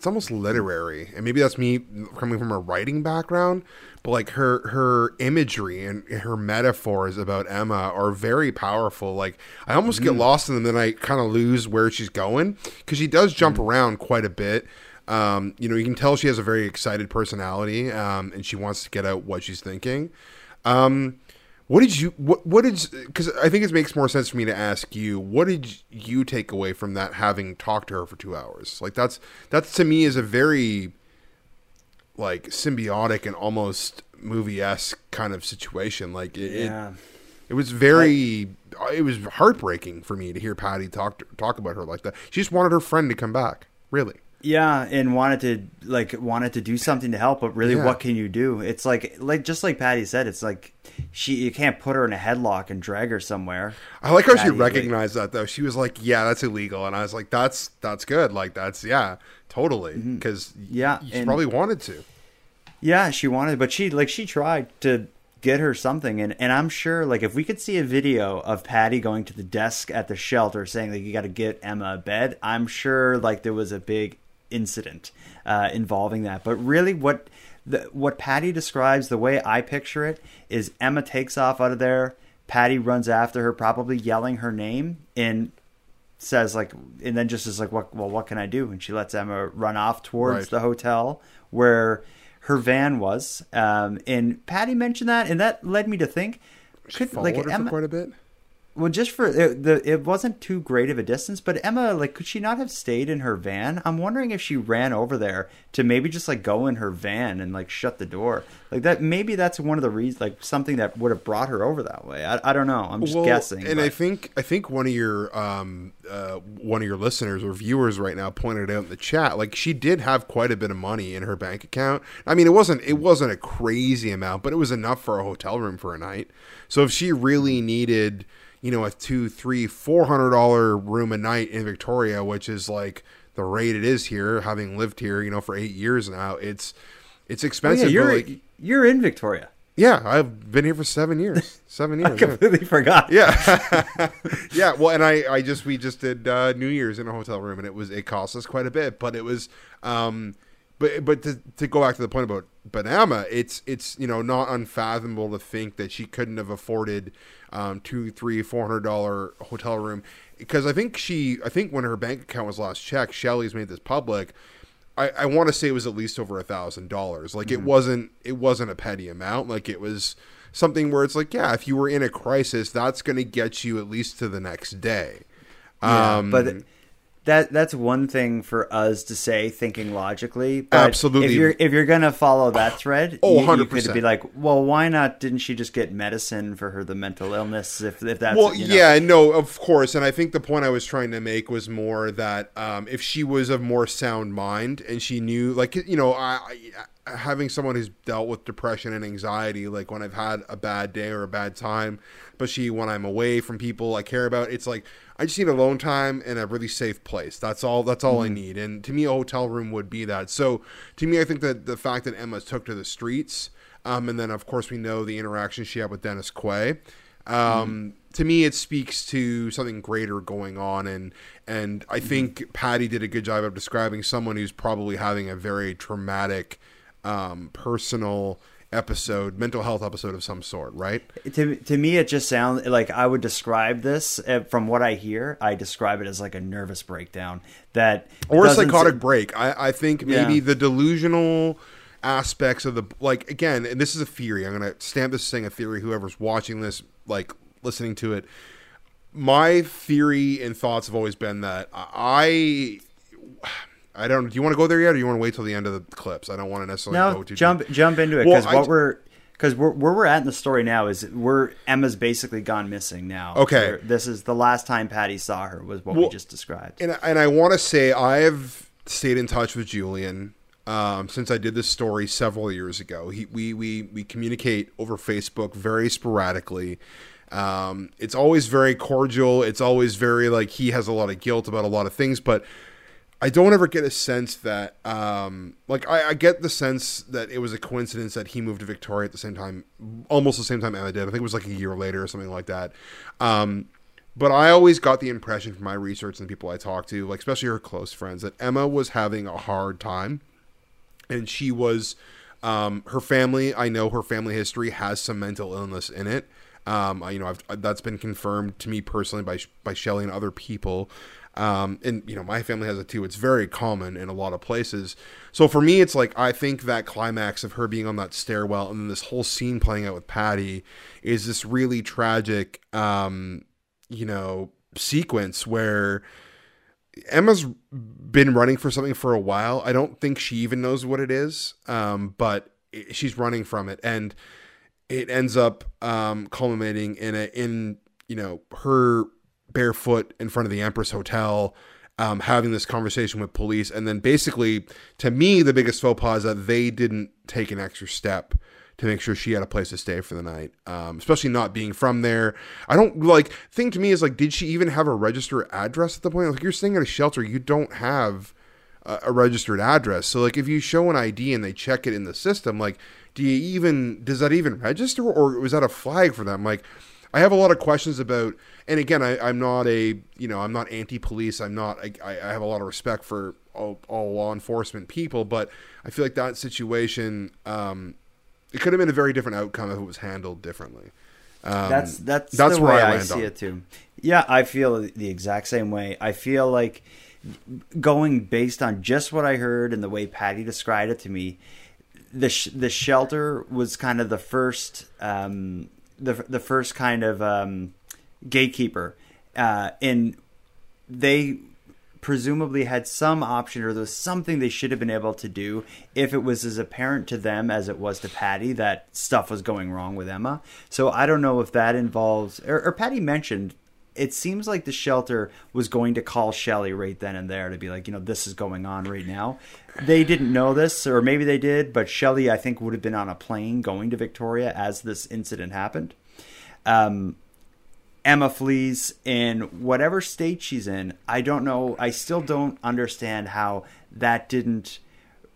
it's almost literary and maybe that's me coming from a writing background but like her her imagery and her metaphors about emma are very powerful like i almost mm. get lost in them then i kind of lose where she's going because she does jump mm. around quite a bit um, you know you can tell she has a very excited personality um, and she wants to get out what she's thinking um, what did you what what did because I think it makes more sense for me to ask you what did you take away from that having talked to her for two hours? Like that's that's to me is a very like symbiotic and almost movie esque kind of situation. Like it, yeah. it, it was very I, it was heartbreaking for me to hear Patty talk talk about her like that. She just wanted her friend to come back. Really. Yeah, and wanted to like wanted to do something to help, but really, yeah. what can you do? It's like like just like Patty said, it's like she you can't put her in a headlock and drag her somewhere. I like how Patty, she recognized like, that though. She was like, "Yeah, that's illegal," and I was like, "That's that's good. Like that's yeah, totally." Because mm-hmm. yeah, she probably wanted to. Yeah, she wanted, but she like she tried to get her something and, and i'm sure like if we could see a video of patty going to the desk at the shelter saying like you got to get emma a bed i'm sure like there was a big incident uh, involving that. But really, what the, what Patty describes, the way I picture it, is Emma takes off out of there. Patty runs after her, probably yelling her name, and says like, and then just is like, "What? Well, what can I do?" And she lets Emma run off towards right. the hotel where her van was. Um, and Patty mentioned that, and that led me to think, could Followed like Emma, quite a bit. Well, just for it, the it wasn't too great of a distance, but Emma, like, could she not have stayed in her van? I'm wondering if she ran over there to maybe just like go in her van and like shut the door, like that. Maybe that's one of the reasons, like something that would have brought her over that way. I, I don't know. I'm just Well, guessing. And but- I think I think one of your um uh one of your listeners or viewers right now pointed out in the chat like she did have quite a bit of money in her bank account. I mean, it wasn't it wasn't a crazy amount, but it was enough for a hotel room for a night. So if she really needed, you know, a two, three, four hundred dollar room a night in Victoria, which is like the rate it is here, having lived here, you know, for eight years now, it's it's Oh, yeah, expensive. you're like, you're in Victoria. yeah, I've been here for seven years. Seven I years. yeah. completely forgot. Yeah, yeah. Well, and I, I just we just did uh, New Year's in a hotel room, and it was it cost us quite a bit, but it was, um, but but to, to go back to the point about Banama, it's it's you know not unfathomable to think that she couldn't have afforded um, two, three, four hundred dollar hotel room because I think she I think when her bank account was last checked, Shelley's made this public. I, I want to say it was at least over a thousand dollars. Like it wasn't it wasn't a petty amount. Like it was something where it's like, yeah, if you were in a crisis, that's going to get you at least to the next day. Yeah, Um, but that that's one thing for us to say, thinking logically. But Absolutely. If you're if you're gonna follow that thread, Oh, you, you could be like, well, why not? Didn't she just get medicine for her the mental illness? If if that's well, you know- yeah, no, of course, and I think the point I was trying to make was more that um, if she was of more sound mind and she knew, like, you know, I, I, having someone who's dealt with depression and anxiety, like when I've had a bad day or a bad time, especially when I'm away from people I care about, it's like I just need alone time and a really safe place. That's all. That's all I need. And to me, a hotel room would be that. So to me, I think that the fact that Emma took to the streets, um, and then of course we know the interaction she had with Dennis Quay. Um, To me, it speaks to something greater going on, and and I think Patty did a good job of describing someone who's probably having a very traumatic, um, personal episode, mental health episode of some sort, right? to to me it just sounds like I would describe this uh, from what I hear. I describe it as like a nervous breakdown that or a psychotic s- break. I, I think maybe Yeah. the delusional aspects of the like again, and this is a theory. I'm gonna stamp this saying a theory. Whoever's watching this, like listening to it, my theory and thoughts have always been that I. I don't. Do you want to go there yet, or do you want to wait till the end of the clips? I don't want to necessarily No, go too jump deep. jump into it because I what j- we're because where we're at in the story now is we're Emma's basically gone missing now. Okay. This is the last time Patty saw her was what we just described. and and I want to say I've stayed in touch with Julian um, since I did this story several years ago. He, we we we communicate over Facebook very sporadically. Um, it's always very cordial. It's always very like he has a lot of guilt about a lot of things, but I don't ever get a sense that, um, like, I, I get the sense that it was a coincidence that he moved to Victoria at the same time, almost the same time Emma did. I think it was like a year later or something like that. Um, but I always got the impression from my research and the people I talked to, like, especially her close friends, that Emma was having a hard time. And she was, um, her family, I know her family history has some mental illness in it. Um, you know, I've, that's been confirmed to me personally by by Shelley and other people. Um, and you know, my family has it too. It's very common in a lot of places. So for me, it's like I think that climax of her being on that stairwell and this whole scene playing out with Patty is this really tragic, um, you know, sequence where Emma's been running for something for a while. I don't think she even knows what it is, um, but it, she's running from it, and it ends up um, culminating in a in you know her barefoot in front of the Empress Hotel, um, having this conversation with police, and then basically, to me, the biggest faux pas is that they didn't take an extra step to make sure she had a place to stay for the night, um, especially not being from there. I don't like thing to me is like, did she even have a registered address at the point? Like you're staying at a shelter, you don't have a, a registered address. So like if you show an ID and they check it in the system, like do you even does that even register or was that a flag for them? Like I have a lot of questions about, and again, I, I'm not a, you know, I'm not anti-police. I'm not. I, I have a lot of respect for all, all law enforcement people, but I feel like that situation, um, it could have been a very different outcome if it was handled differently. Um, that's that's that's the where way I I, see on. it too. Yeah, I feel the exact same way. I feel like going based on just what I heard and the way Patty described it to me, the sh- the shelter was kind of the first um, the the first kind of um, gatekeeper, uh, and they presumably had some option or there was something they should have been able to do if it was as apparent to them as it was to Patty that stuff was going wrong with Emma. So I don't know if that involves or, or Patty mentioned it seems like the shelter was going to call Shelley right then and there to be like, you know, this is going on right now. They didn't know this, or maybe they did, but Shelley, I think, would have been on a plane going to Victoria as this incident happened. Um, Emma flees in whatever state she's in. I don't know. I still don't understand how that didn't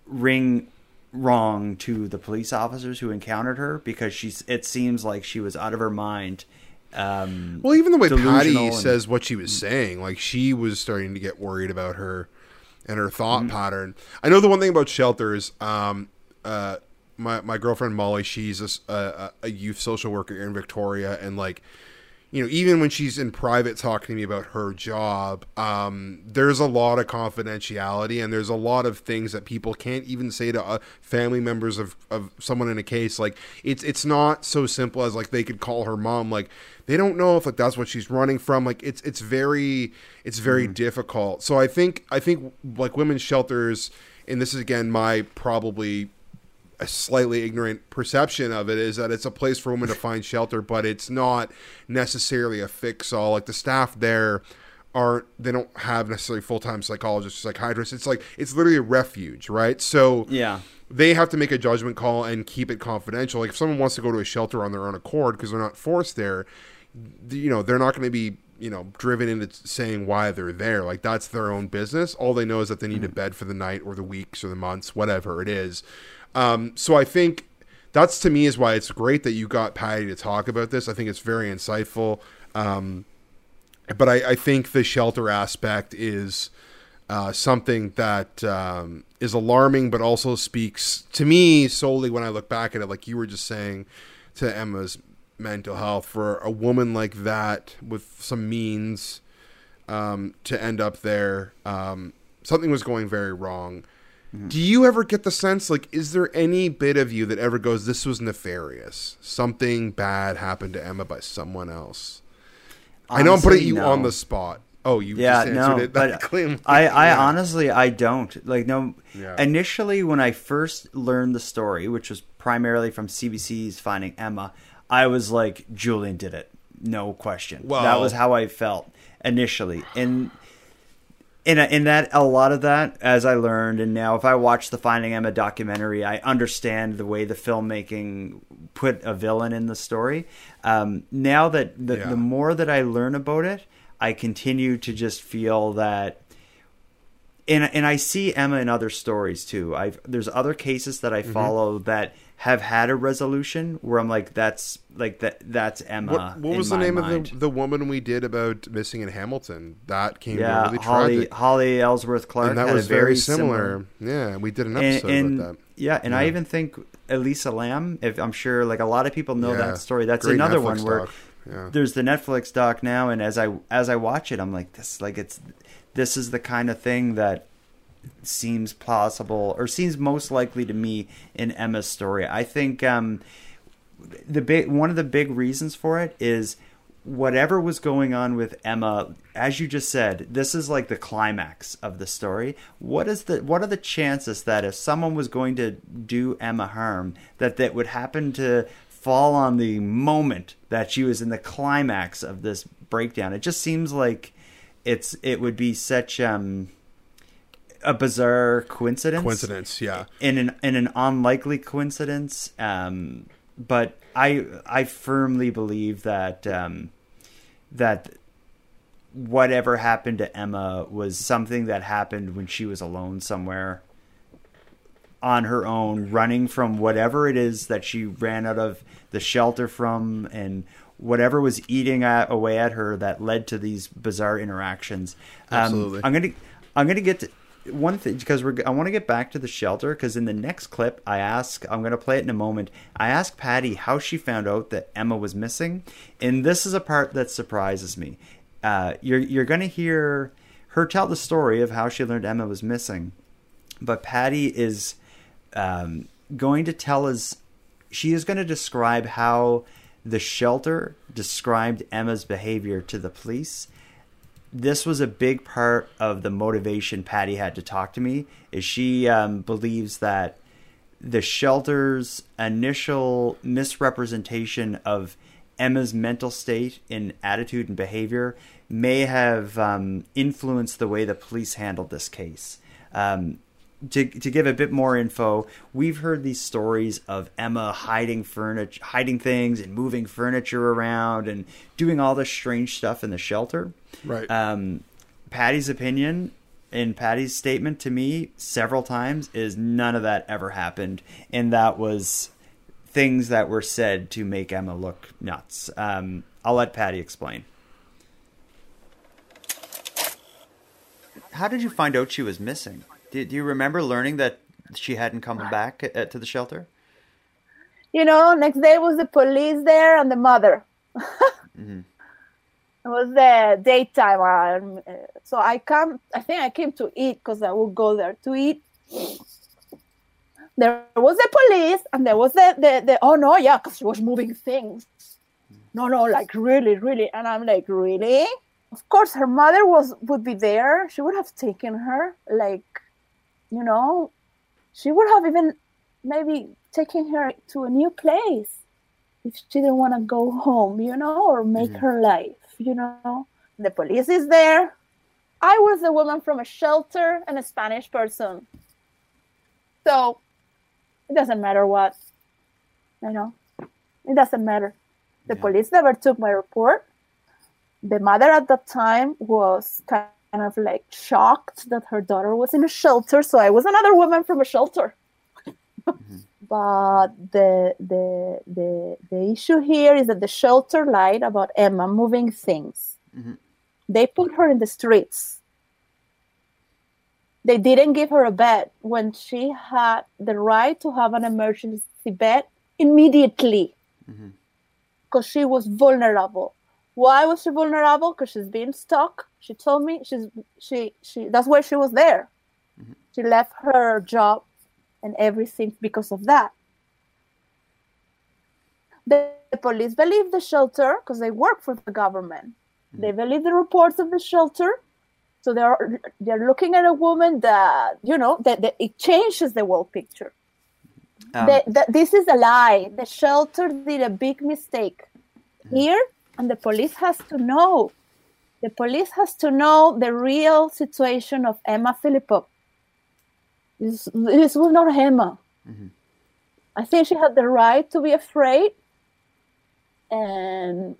ring wrong to the police officers who encountered her because she's. It seems like she was out of her mind. Um, Well, even the way Patty and- says what she was saying, like she was starting to get worried about her and her thought Mm-hmm. pattern. I know the one thing about shelters. Um, uh, my my girlfriend Molly, she's a a youth social worker in Victoria, and like you know, even when she's in private talking to me about her job, um, there's a lot of confidentiality and there's a lot of things that people can't even say to uh, family members of, of someone in a case. Like it's it's not so simple as like they could call her mom. Like they don't know if like that's what she's running from. Like it's it's very it's very difficult. So I think I think like women's shelters, and this is again my probably a slightly ignorant perception of it is that it's a place for women to find shelter, but it's not necessarily a fix all. Like the staff there aren't they don't have necessarily full time psychologists, psychiatrists. It's like it's literally a refuge, right? So Yeah. they have to make a judgment call and keep it confidential. Like if someone wants to go to a shelter on their own accord because they're not forced there, you know they're not going to be you know driven into saying why they're there. Like that's their own business. All they know is that they need a mm. bed for the night or the weeks or the months, whatever it is. Um, so I think that's to me is why it's great that you got Patty to talk about this. I think it's very insightful. Um, but I, I think the shelter aspect is uh, something that um, is alarming, but also speaks to me solely when I look back at it, like you were just saying to Emma's mental health for a woman like that with some means um, to end up there. Um, something was going very wrong. Do you ever get the sense, like, is there any bit of you that ever goes, this was nefarious? Something bad happened to Emma by someone else? I know I'm putting you no. on the spot. Oh, you yeah, just answered no, it. but That claim- I, I Yeah. honestly, I don't like. No, Yeah. initially when I first learned the story, which was primarily from CBC's Finding Emma, I was like, Julian did it, no question. Well, that was how I felt initially, and in a, in that a lot of that, as I learned, and now if I watch the Finding Emma documentary, I understand the way the filmmaking put a villain in the story. Um, now that the, Yeah. the more that I learn about it, I continue to just feel that and and I see Emma in other stories too. I've there's other cases that I Mm-hmm. follow that have had a resolution where I'm like that's like that that's Emma. What, what was the name mind. of the, the woman we did about missing in Hamilton? That came yeah out really Holly tragic. Holly Ellsworth Clark and that had was a very, very similar. Yeah, we did an episode and, and about that. yeah, and I even think Elisa Lam. If I'm sure, like a lot of people know Yeah. that story. That's Great another Netflix one where. Yeah. there's the Netflix doc now, and as I as I watch it, I'm like this, like it's this is the kind of thing that seems plausible or seems most likely to me in Emma's story. I think um, the big one of the big reasons for it is whatever was going on with Emma, as you just said, this is like the climax of the story. What is the what are the chances that if someone was going to do Emma harm, that that would happen to fall on the moment that she was in the climax of this breakdown? It just seems like it's it would be such um a bizarre coincidence Coincidence, yeah. in an in an unlikely coincidence. Um, but I I firmly believe that um, that whatever happened to Emma was something that happened when she was alone somewhere on her own, running from whatever it is that she ran out of the shelter from, and whatever was eating at, away at her that led to these bizarre interactions. Um, Absolutely. I'm gonna I'm gonna get to one thing because we're I want to get back to the shelter because in the next clip I ask I'm gonna play it in a moment. I ask Patty how she found out that Emma was missing, and this is a part that surprises me. Uh, you're you're gonna hear her tell the story of how she learned Emma was missing, but Patty is um, going to tell us, she is going to describe how the shelter described Emma's behavior to the police. This was a big part of the motivation Patty had to talk to me. Is she um, believes that the shelter's initial misrepresentation of Emma's mental state and attitude and behavior may have um, influenced the way the police handled this case. Um, to, to give a bit more info, we've heard these stories of Emma hiding furniture, hiding things, and moving furniture around, and doing all this strange stuff in the shelter. Right. Um, Patty's opinion in Patty's statement to me several times is none of that ever happened, and that was things that were said to make Emma look nuts. Um, I'll let Patty explain. How did you find out she was missing? Do, do you remember learning that she hadn't come back uh, to the shelter? You know, next day was the police there and the mother. Mm-hmm. It was the daytime, um, uh, so I come. I think I came to eat because I would go there to eat. There was the police, and there was the the, the oh no, yeah, because she was moving things. No, no, like really, really, and I'm like, really? Of course, her mother was would be there. She would have taken her, like, you know, she would have even maybe taken her to a new place if she didn't want to go home, you know, or make Mhm. her life, you know. The police is there. I was a woman from a shelter and a Spanish person. So it doesn't matter what, you know, it doesn't matter. The Yeah. police never took my report. The mother at that time was kind of like shocked that her daughter was in a shelter. So I was another woman from a shelter. But the, the the the issue here is that the shelter lied about Emma moving things. Mhm. They put her in the streets. They didn't give her a bed when she had the right to have an emergency bed immediately because she was vulnerable. Why was she vulnerable? Because she's being stuck. She told me she's she she that's why she was there. Mm-hmm. She left her job and everything because of that. The, the police believe the shelter because they work for the government. Mm-hmm. They believe the reports of the shelter. So they're they're looking at a woman that you know that, that it changes the whole picture. Um, The- the- this is a lie. The shelter did a big mistake mm-hmm. here, and the police has to know. The police has to know the real situation of Emma Fillipoff. This, this was not Emma. I think she had the right to be afraid, and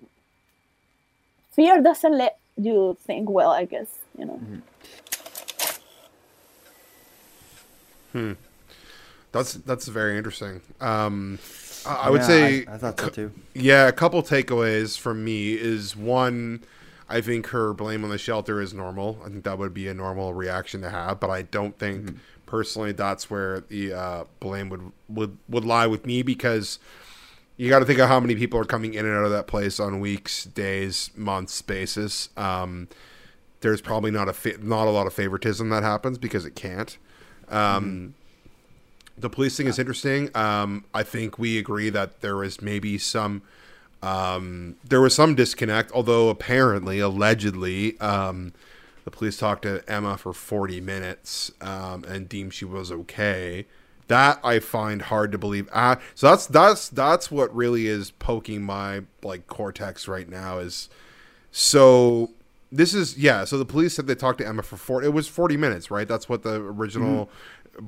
fear doesn't let you think well. I guess you know. Hmm. That's that's very interesting. Um, I, I would yeah, say, I, I thought so too. yeah, a couple takeaways from me is one. I think her blame on the shelter is normal. I think that would be a normal reaction to have, but I don't think personally that's where the uh, blame would, would would lie with me because you got to think of how many people are coming in and out of that place on weeks, days, months basis. Um, there's probably not a fa- not a lot of favoritism that happens because it can't. Um, The police thing is interesting. Um, I think we agree that there is maybe some um, there was some disconnect, although apparently, allegedly, um, the police talked to Emma for 40 minutes um, and deemed she was okay. That I find hard to believe. Uh, so that's that's that's what really is poking my like cortex right now. Is so this is yeah. So the police said they talked to Emma for four. It was 40 minutes, right? That's what the original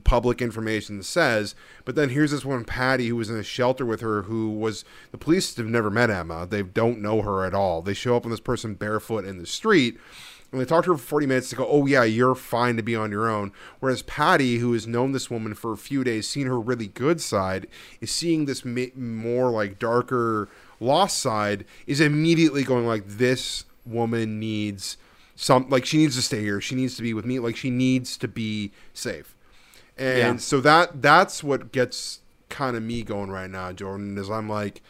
public information says. But then here's this one Patty who was in a shelter with her who was the police have never met Emma. They don't know her at all. They show up on this person barefoot in the street. And they talk to her for 40 minutes to go, oh, yeah, you're fine to be on your own. Whereas Patty, who has known this woman for a few days, seen her really good side, is seeing this more like darker lost side, is immediately going like, this woman needs some, like, she needs to stay here. She needs to be with me. Like, she needs to be safe. And Yeah. so that that's what gets kind of me going right now, Jordan, is I'm like,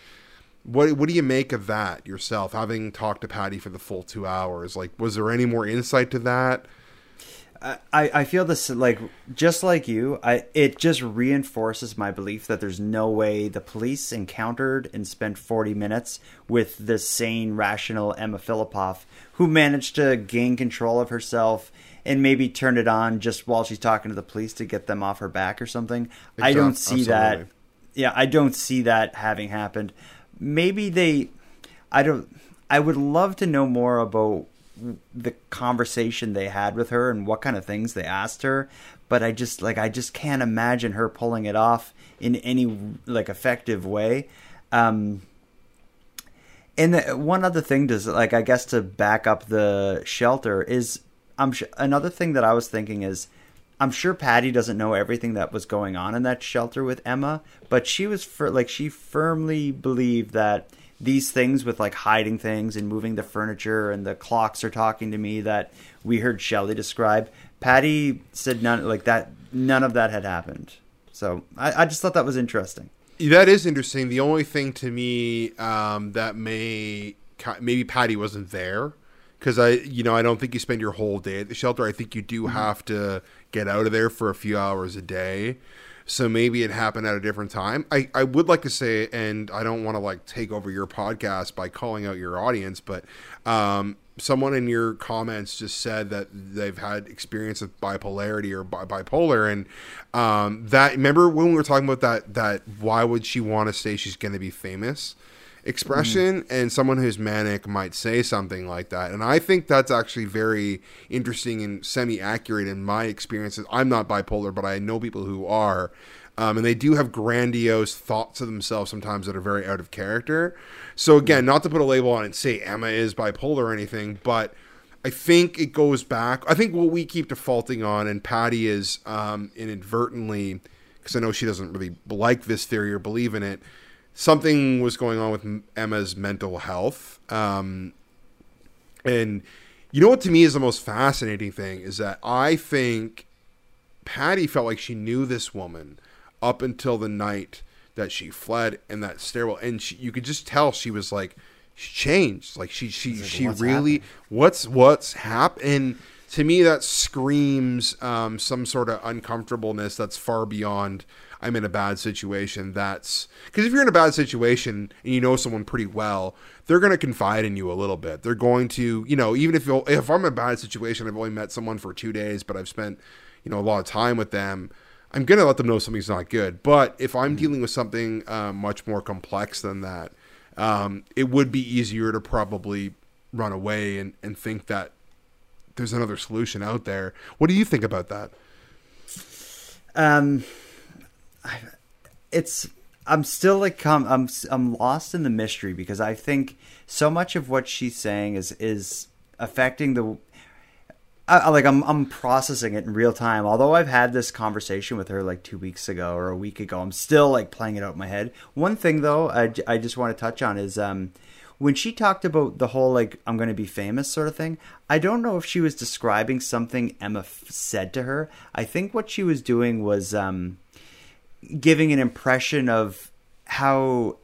what what do you make of that yourself, having talked to Patty for the full two hours? Like, was there any more insight to that? I, I feel this like just like you. I it just reinforces my belief that there's no way the police encountered and spent 40 minutes with the sane, rational Emma Fillipoff, who managed to gain control of herself and maybe turn it on just while she's talking to the police to get them off her back or something. I don't see that. Yeah, I don't see that having happened. Maybe they. I don't. I would love to know more about the conversation they had with her and what kind of things they asked her but i just like i just can't imagine her pulling it off in any like effective way um and the, one other thing does like i guess to back up the shelter is i'm another thing that i was thinking is i'm sure patty doesn't know everything that was going on in that shelter with emma but she was for like she firmly believed that these things with like hiding things and moving the furniture and the clocks are talking to me that we heard Shelley describe. Patty said none like that. None of that had happened. So I, I just thought that was interesting. That is interesting. The only thing to me um, that may maybe Patty wasn't there because I you know I don't think you spend your whole day at the shelter. I think you do Mm-hmm. have to get out of there for a few hours a day. So maybe it happened at a different time. I, I would like to say, and I don't want to like take over your podcast by calling out your audience, but um, someone in your comments just said that they've had experience with bipolarity or bi- bipolar, and um, that remember when we were talking about that that why would she want to say she's going to be famous? Expression and someone who's manic might say something like that and i think that's actually very interesting and semi-accurate in my experiences i'm not bipolar but i know people who are um, and they do have grandiose thoughts of themselves sometimes that are very out of character so again not to put a label on it and say emma is bipolar or anything but I think it goes back. I think what we keep defaulting on, and Patty is um, inadvertently, because I know she doesn't really like this theory or believe in it. Something was going on with Emma's mental health, um, and you know what to me is the most fascinating thing is that I think Patty felt like she knew this woman up until the night that she fled in that stairwell, and she, you could just tell she was like she changed. Like she she she "What's really what's what's happened. To me, that screams um, some sort of uncomfortableness that's far beyond. I'm in a bad situation. That's because if you're in a bad situation and you know someone pretty well, they're going to confide in you a little bit. They're going to, you know, even if if I'm in a bad situation, I've only met someone for two days, but I've spent, you know, a lot of time with them. I'm going to let them know something's not good. But if I'm dealing with something uh, much more complex than that, um, it would be easier to probably run away and, and think that there's another solution out there. What do you think about that? Um, I, it's I'm still like I'm I'm lost in the mystery because I think so much of what she's saying is is affecting the. I, I- like I'm I'm processing it in real time. Although I've had this conversation with her like two weeks ago or a week ago, I'm still like playing it out in my head. One thing though, I, I just want to touch on is um when she talked about the whole like I'm going to be famous sort of thing. I don't know if she was describing something Emma f- said to her. I think what she was doing was um giving an impression of how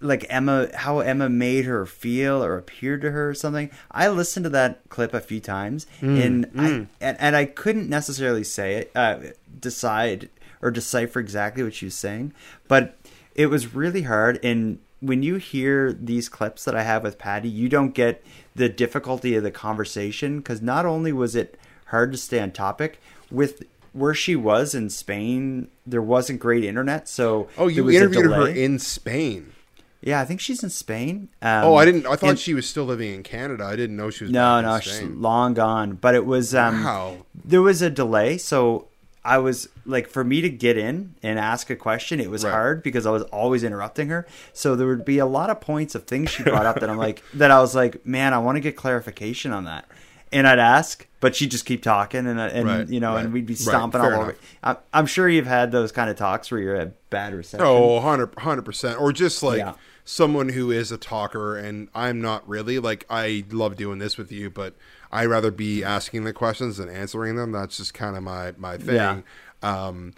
like Emma how Emma made her feel or appeared to her or something. I listened to that clip a few times and I and, and I couldn't necessarily say it uh, decide or decipher exactly what she was saying, but it was really hard and when you hear these clips that I have with Patty, you don't get the difficulty of the conversation because not only was it hard to stay on topic with where she was in Spain, there wasn't great internet, so Oh, you interviewed her in Spain. Yeah, I think she's in Spain. Um, Oh, I didn't. I thought and- she was still living in Canada. I didn't know she was. No, no, she's long gone. But it was um, Wow. there was a delay, so I was like, for me to get in and ask a question, it was Right. hard because I was always interrupting her. So there would be a lot of points of things she brought up that I'm like, that I was like, man, I want to get clarification on that. And I'd ask, but she'd just keep talking, and and Right, you know, right, and we'd be stomping all over. I'm, I'm sure you've had those kind of talks where you're at bad reception. Oh, 100 percent, or just like Yeah. someone who is a talker, and I'm not really. Like I love doing this with you, but I rather be asking the questions than answering them. That's just kind of my my thing. Yeah. Um,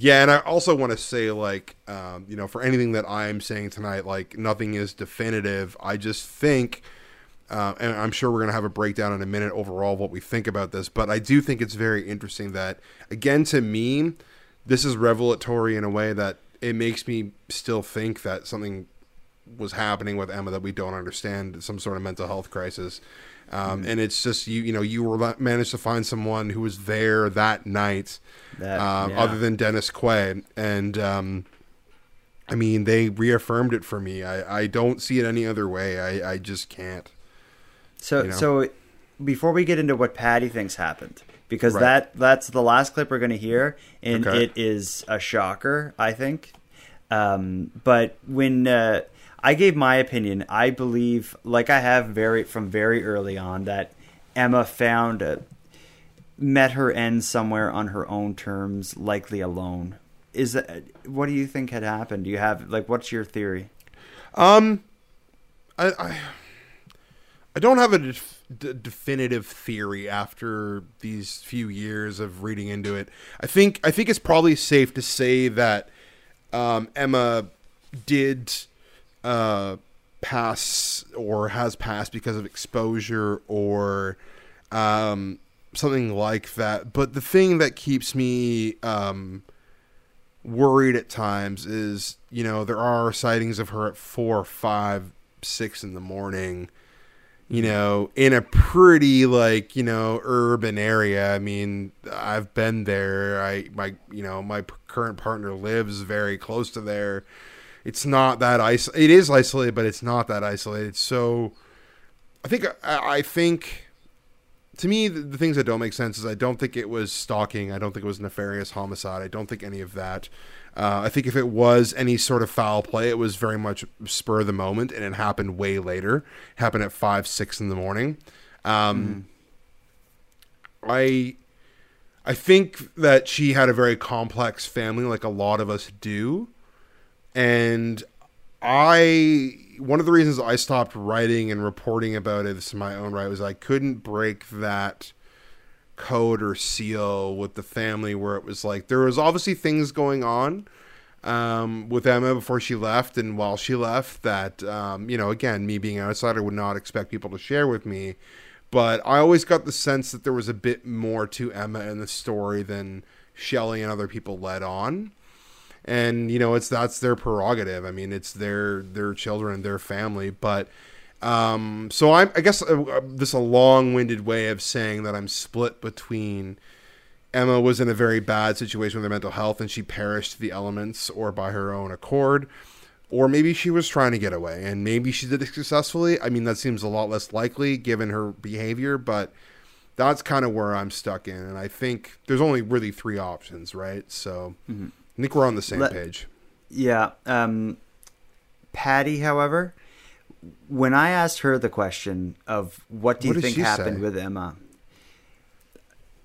yeah, and I also want to say, like, um, you know, for anything that I'm saying tonight, like, nothing is definitive. I just think uh, and I'm sure we're going to have a breakdown in a minute overall of what we think about this. But I do think it's very interesting that, again, to me, this is revelatory in a way that it makes me still think that something was happening with Emma that we don't understand, some sort of mental health crisis. Um, Mm-hmm. And it's just you, you know, you were managed to find someone who was there that night, That- um, yeah. other than Dennis Quay, and um, I mean, they reaffirmed it for me. I, I don't see it any other way. I, I just can't. So you know? so before we get into what Patty thinks happened, because Right. that that's the last clip we're going to hear, and Okay. it is a shocker, I think. Um, but when uh, I gave my opinion, I believe, like I have very from very early on, that Emma found a, met her end somewhere on her own terms, likely alone. Is that what do you think had happened? Do you have like what's your theory? Um, I, I, I don't have a def- d- definitive theory after these few years of reading into it. I think I think it's probably safe to say that um, Emma did uh, pass or has passed because of exposure or um, something like that. But the thing that keeps me um, worried at times is you know there are sightings of her at four, five, six in the morning. You know, in a pretty like you know urban area. I mean, I've been there. I my you know my current partner lives very close to there. It's not that iso- It is isolated, but it's not that isolated. So, I think I, I think to me, the, the things that don't make sense is I don't think it was stalking. I don't think it was nefarious homicide. I don't think any of that. Uh, I think if it was any sort of foul play, it was very much spur of the moment, and it happened way later. It happened at five, six in the morning. Um, I, I think that she had a very complex family, like a lot of us do, and I one of the reasons I stopped writing and reporting about it this in my own right was I couldn't break that code or seal with the family where it was like there was obviously things going on um, with Emma before she left and while she left that um, you know again me being an outsider would not expect people to share with me. But I always got the sense that there was a bit more to Emma in the story than Shelley and other people led on and you know it's that's their prerogative. I mean it's their their children their family. But um so i'm i guess uh, uh, this a long-winded way of saying that i'm split between emma was in a very bad situation with her mental health and she perished the elements or by her own accord. Or maybe she was trying to get away and maybe she did it successfully. I mean that seems a lot less likely given her behavior but that's kind of where i'm stuck in. And i think there's only really three options right? So I think we're on the same Let- page. Yeah. Um, Patty, however, when I asked her the question of what do you What think happened say? with Emma,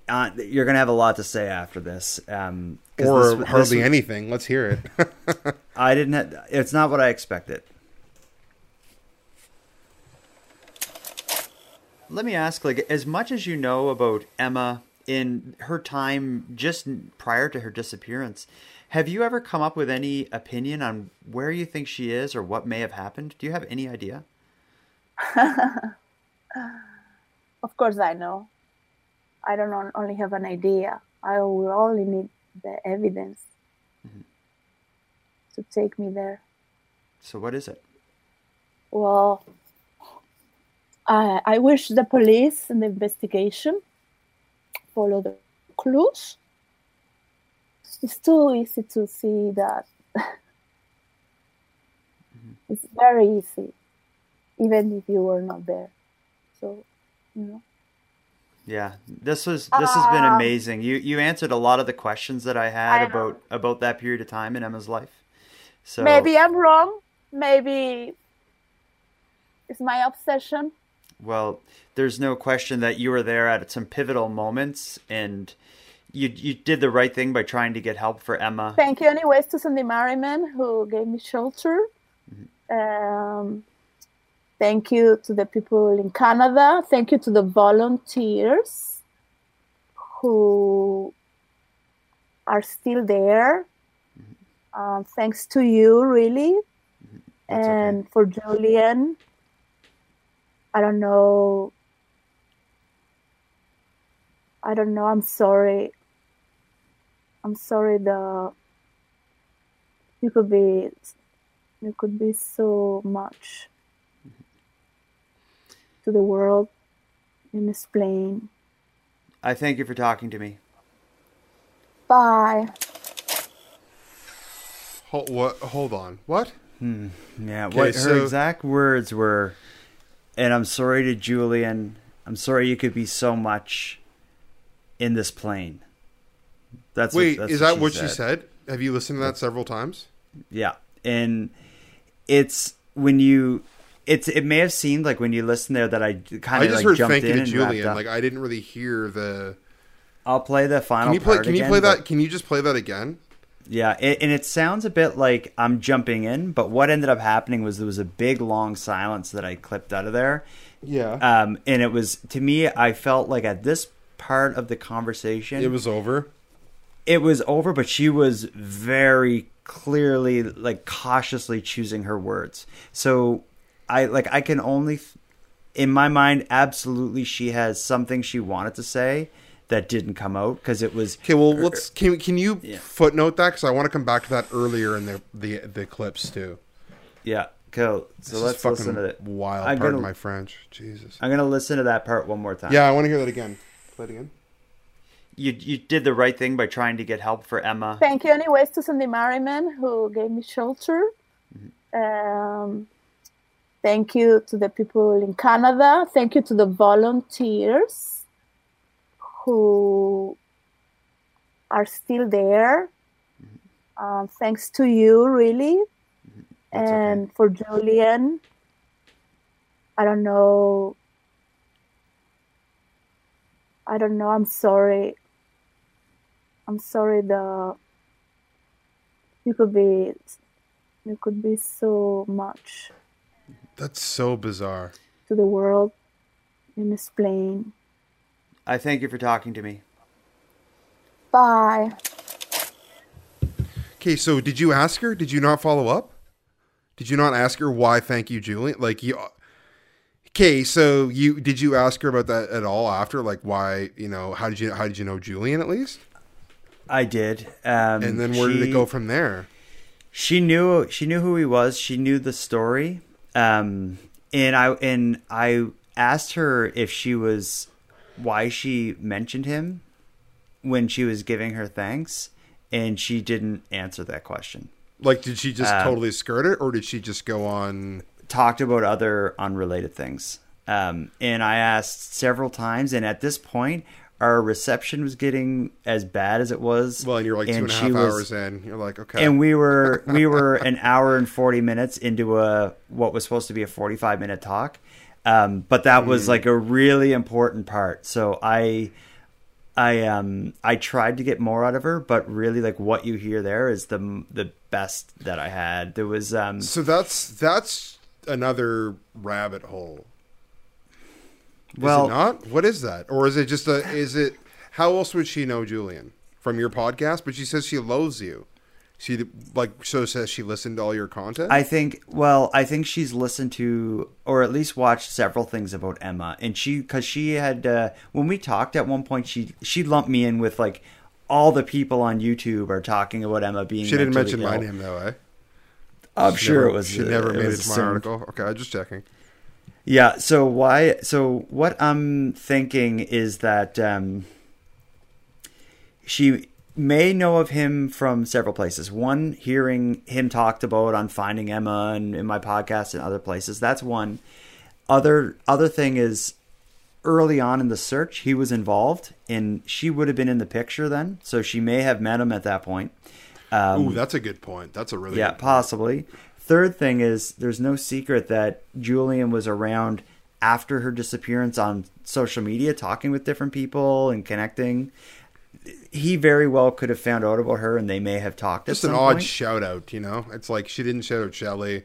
uh, you're going to have a lot to say after this. Um, Or this- this hardly was- anything. Let's hear it. I didn't. Have, it's not what I expected. Let me ask, like, as much as you know about Emma in her time just prior to her disappearance, have you ever come up with any opinion on where you think she is or what may have happened? Do you have any idea? Of course, I know. I don't only have an idea. I will only need the evidence mm-hmm. to take me there. So, what is it? Well, I, I wish the police and the investigation follow the clues. It's too easy to see that. it's very easy, even if you were not there. So, you know. Yeah, this was this has been Um, amazing. You you answered a lot of the questions that I had I about about that period of time in Emma's life. So Maybe I'm wrong. Maybe it's my obsession. Well, there's no question that you were there at some pivotal moments, and you you did the right thing by trying to get help for Emma. Thank you, anyways, to Sandy Merriman who gave me shelter. Um, thank you to the people in Canada. Thank you to the volunteers who are still there. Um, thanks to you, really, okay. and for Julian I don't know. I don't know. I'm sorry. I'm sorry. The you could be you could be so much to the world in this plane. I thank you for talking to me. Bye. Hold, what? Hold on. What? Hmm, yeah, Okay, what her exact words were, and I'm sorry to Julian. I'm sorry you could be so much in this plane. That's Wait, what, that's is that what she said? Have you listened to that several times? Yeah, and it's when you, it's it may have seemed like when you listen there that I kind of I like heard jumped "Thank in you to and Julian." Like I didn't really hear the. I'll play the final. Can you play? part Can you again, play that? Can you just play that again? Yeah, it, and it sounds a bit like I'm jumping in, but what ended up happening was there was a big long silence that I clipped out of there. Yeah. Um, and it was to me, I felt like at this part of the conversation, it was over. It was over, but she was very clearly, like cautiously choosing her words. So I like I can only, in my mind, absolutely, she has something she wanted to say that didn't come out because it was Okay, well, er, let's can can you Yeah. footnote that because I want to come back to that earlier in the the the clips too. yeah. Cool. So This let's listen to it. Wild. I'm Pardon gonna- my French. Jesus. I'm gonna listen to that part one more time. Yeah, I want to hear that again. Play it again. You you did the right thing by trying to get help for Emma. Thank you, anyways, to Sandy Merriman who gave me shelter. Um, thank you to the people in Canada. Thank you to the volunteers who are still there. Um, thanks to you, really. Okay. and for Julian, I don't know. I don't know. I'm sorry. I'm sorry. The you could be you could be so much That's so bizarre. to the world in this plane. I thank you for talking to me. Bye. Okay, so did you ask her? Did you not follow up? Did you not ask her why? Thank you, Julian. Like you. Okay, so you did you ask her about that at all after? Like why? You know, how did you how did you know Julian at least? I did. Um, And then where did it go from there? she knew she knew who he was she knew the story um and i and i asked her if she was why she mentioned him when she was giving her thanks and she didn't answer that question Like, did she just Um, totally skirt it, or did she just go on? talked about other unrelated things um and i asked several times and at this point our reception was getting as bad as it was Well, and you're like two and a half was- hours in. You're like, okay. and we were we were an hour and 40 minutes into a what was supposed to be a 45 minute talk um, but that Mm. was like a really important part so i i um i tried to get more out of her but really like what you hear there is the the best that i had there was um so that's that's another rabbit hole. Is well it not? What is that? Or is it just a? Is it? How else would she know Julian from your podcast? But she says she loathes you. She like so says she listened to all your content. I think well, I think she's listened to or at least watched several things about Emma, and she because she had uh, when we talked at one point, she she lumped me in with like all the people on YouTube are talking about Emma being. she didn't mention my name though, eh? I'm She sure never- it was. She never made it to my article. Okay, I'm just checking. Yeah. So why? So what I'm thinking is that um, she may know of him from several places. One, hearing him talked about on Finding Emma and in my podcast and other places. That's one. Other other thing is early on in the search he was involved and she would have been in the picture then so she may have met him at that point um, Ooh, that's a good point. That's a really yeah, good point. possibly. Third thing is there's no secret that Julian was around after her disappearance on social media, talking with different people and connecting. He very well could have found out about her, and they may have talked. Just an odd point. shout out, you know. It's like she didn't shout out Shelley.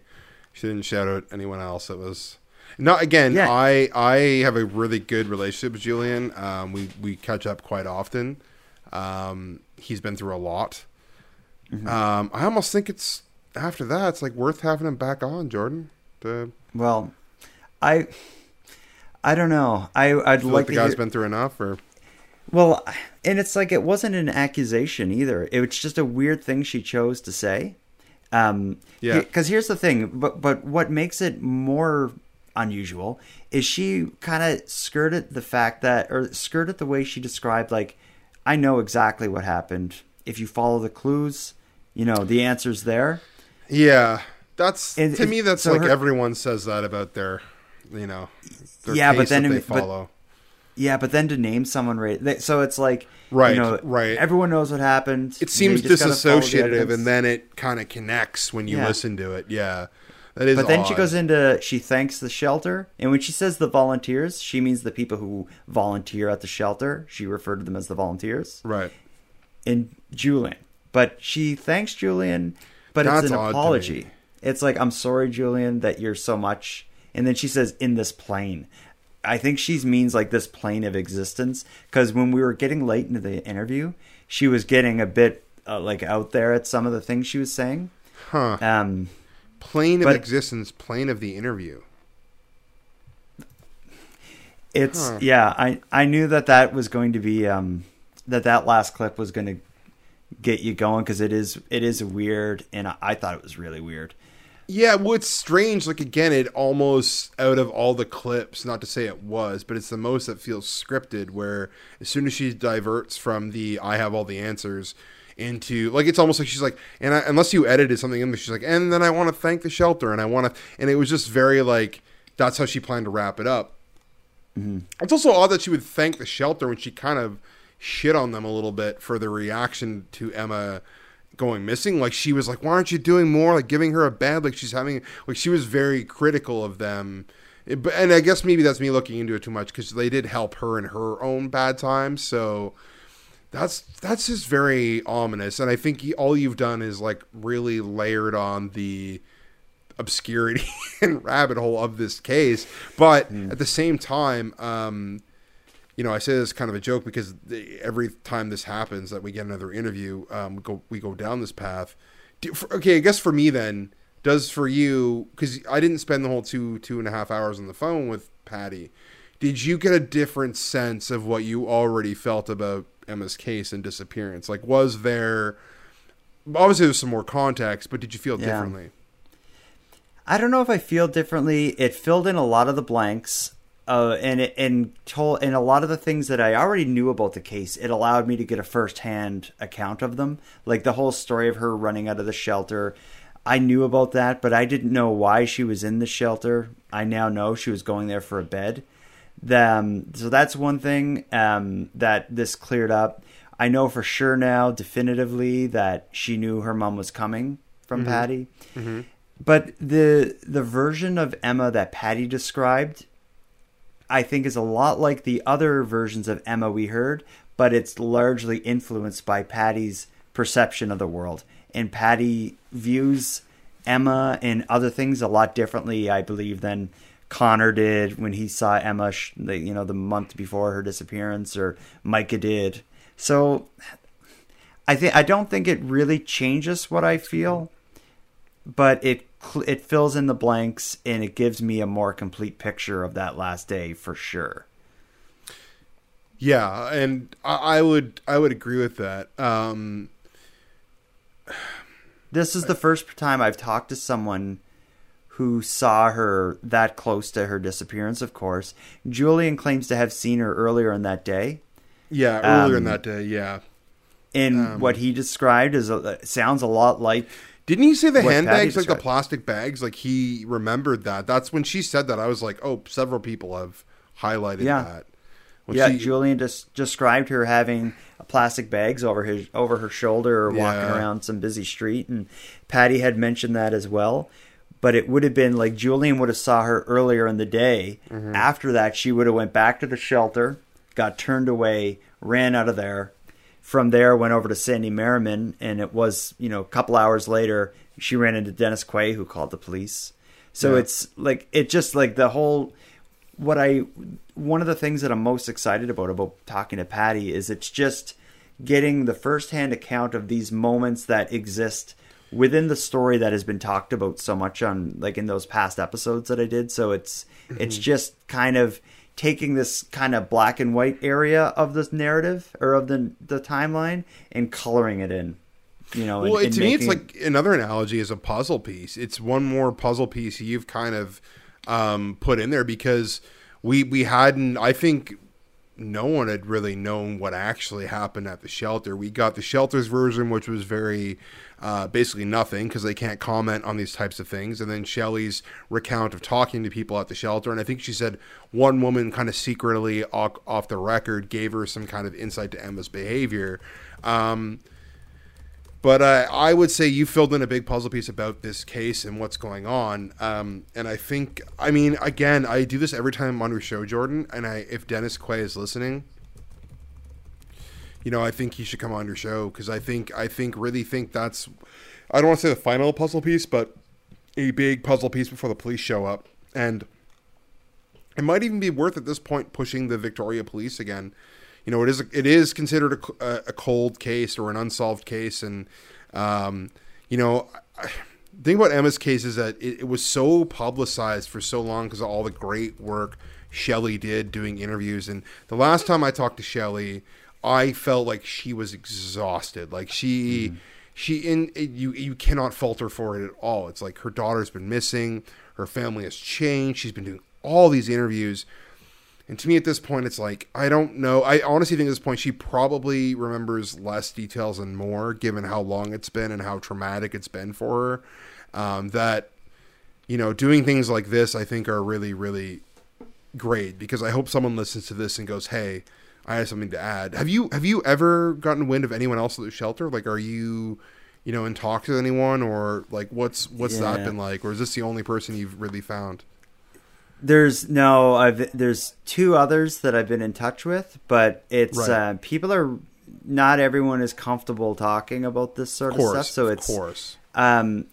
She didn't shout out anyone else. It was not again. Yeah. I I have a really good relationship with Julian. Um, we we catch up quite often. Um, he's been through a lot. Mm-hmm. Um, I almost think it's after that. It's like worth having him back on, Jordan. To, Well, I I don't know. I I'd like like the guy's hear, been through enough, or Well, and it's like it wasn't an accusation either. It was just a weird thing she chose to say. Um, Yeah. Because here's the thing, but but what makes it more unusual is she kind of skirted the fact that, or skirted the way she described, like, I know exactly what happened. If you follow the clues, you know the answer's there. Yeah, that's It- to it- me. That's so like her- everyone says that about their, you know, their Yeah, but then they but- follow. Yeah, but then to name someone right, they- so it's like, Right, you know, right. Everyone knows what happened. it seems They just gotta follow the disassociative, and then it kind of connects when you Yeah. listen to it. Yeah, that is. But then she goes into she thanks the shelter, and when she says the volunteers, she means the people who volunteer at the shelter. She referred to them as the volunteers. right. And Julian, but she thanks Julian, but That's it's an apology. It's like I'm sorry, Julian, that you're so much. And then she says in this plane. I think she means like this plane of existence because when we were getting late into the interview, she was getting a bit uh, like out there at some of the things she was saying. Huh. Um, Plane of but- existence, plane of the interview. It's Huh. yeah. I I knew that that was going to be um that that last clip was going to get you going because it is it is weird and I, I thought it was really weird. Yeah, well, it's strange. Like again, it almost out of all the clips, not to say it was, but it's the most that feels scripted. Where as soon as she diverts from the "I have all the answers" into like it's almost like she's like, and I, unless you edited something in there, she's like, and then I want to thank the shelter, and I want to, and it was just very like that's how she planned to wrap it up. Mm-hmm. It's also odd that she would thank the shelter when she kind of shit on them a little bit for the reaction to Emma going missing. Like she was like, "Why aren't you doing more? Like giving her a bed? Like she's having like she was very critical of them." It- but- and I guess maybe that's me looking into it too much because they did help her in her own bad times. So that's that's just very ominous. And I think you, all you've done is like really layered on the obscurity and rabbit hole of this case. But at the same time, um, you know, I say this kind of a joke because the, every time this happens that we get another interview, um, we go we go down this path. Do, for, okay, I guess for me then does for you because I didn't spend the whole two two and a half hours on the phone with Patty. Did you get a different sense of what you already felt about Emma's case and disappearance? Like, was there obviously there's some more context, but did you feel Yeah. differently? I don't know if I feel differently. It filled in a lot of the blanks, uh, and it, and told and a lot of the things that I already knew about the case. It allowed me to get a firsthand account of them, like the whole story of her running out of the shelter. I knew about that, but I didn't know why she was in the shelter. I now know she was going there for a bed. The, um, so that's one thing um, that this cleared up. I know for sure now, definitively, that she knew her mom was coming from Patty. But the the version of Emma that Patty described, I think, is a lot like the other versions of Emma we heard, but it's largely influenced by Patty's perception of the world. And Patty views Emma and other things a lot differently, I believe, than Connor did when he saw Emma, you know, the month before her disappearance, or Micah did. So, I think I don't think it really changes what I feel but it it fills in the blanks and it gives me a more complete picture of that last day for sure. Yeah, and I, I would I would agree with that. Um, This is the first time I've talked to someone who saw her that close to her disappearance. Of course, Julian claims to have seen her earlier in that day. yeah, earlier in Um, that day, yeah. And Um, what he described is a, sounds a lot like Didn't he say the handbags, like the plastic bags? Like he remembered that. That's when she said that. I was like, oh, several people have highlighted Yeah. that. When yeah. she- Julian just described her having plastic bags over his over her shoulder or walking Yeah. around some busy street, and Patty had mentioned that as well. But it would have been like Julian would have saw her earlier in the day. Mm-hmm. After that, she would have went back to the shelter, got turned away, ran out of there. From there, went over to Sandy Merriman, and it was you know a couple hours later she ran into Dennis Quay, who called the police. So Yeah. it's like it just like the whole what I one of the things that I'm most excited about about talking to Patty is it's just getting the firsthand account of these moments that exist within the story that has been talked about so much on like in those past episodes that I did. So it's it's mm-hmm. just kind of taking this kind of black and white area of this narrative or of the the timeline and coloring it in. You know, Well, and, it, and to me, it's like another analogy is a puzzle piece. It's one more puzzle piece you've kind of um, put in there because we we hadn't. I think no one had really known what actually happened at the shelter. We got the shelter's version, which was very uh, basically nothing because they can't comment on these types of things. And then Shelley's recount of talking to people at the shelter. And I think she said one woman kind of secretly off, off the record gave her some kind of insight to Emma's behavior. Um, but uh, I would say you filled in a big puzzle piece about this case and what's going on. Um, and I think, I mean, again, I do this every time I'm on your show, Jordan. And I, if Dennis Quay is listening, you know, I think he should come on your show because I think, I think, really think that's, I don't want to say the final puzzle piece, but a big puzzle piece before the police show up. And it might even be worth at this point pushing the Victoria police again you know, it is it is considered a, a cold case or an unsolved case, and um, you know, the thing about Emma's case is that it, it was so publicized for so long because of all the great work Shelley did doing interviews. And the last time I talked to Shelley, I felt like she was exhausted. Like she. She in you you cannot falter for it at all. It's like her daughter's been missing, her family has changed. She's been doing all these interviews, and to me, at this point, it's like I don't know. I honestly think at this point she probably remembers less details and more, given how long it's been and how traumatic it's been for her. Um, that you know, doing things like this, I think, are really, really great because I hope someone listens to this and goes, "Hey, I have something to add." Have you have you ever gotten wind of anyone else at the shelter? Like, are you, you know, in talks with anyone, or like, what's what's that been like, or is this the only person you've really found? There's no, I've there's two others that I've been in touch with, but it's Right. uh, people are not everyone is comfortable talking about this sort Of of, stuff. So it's of course. um,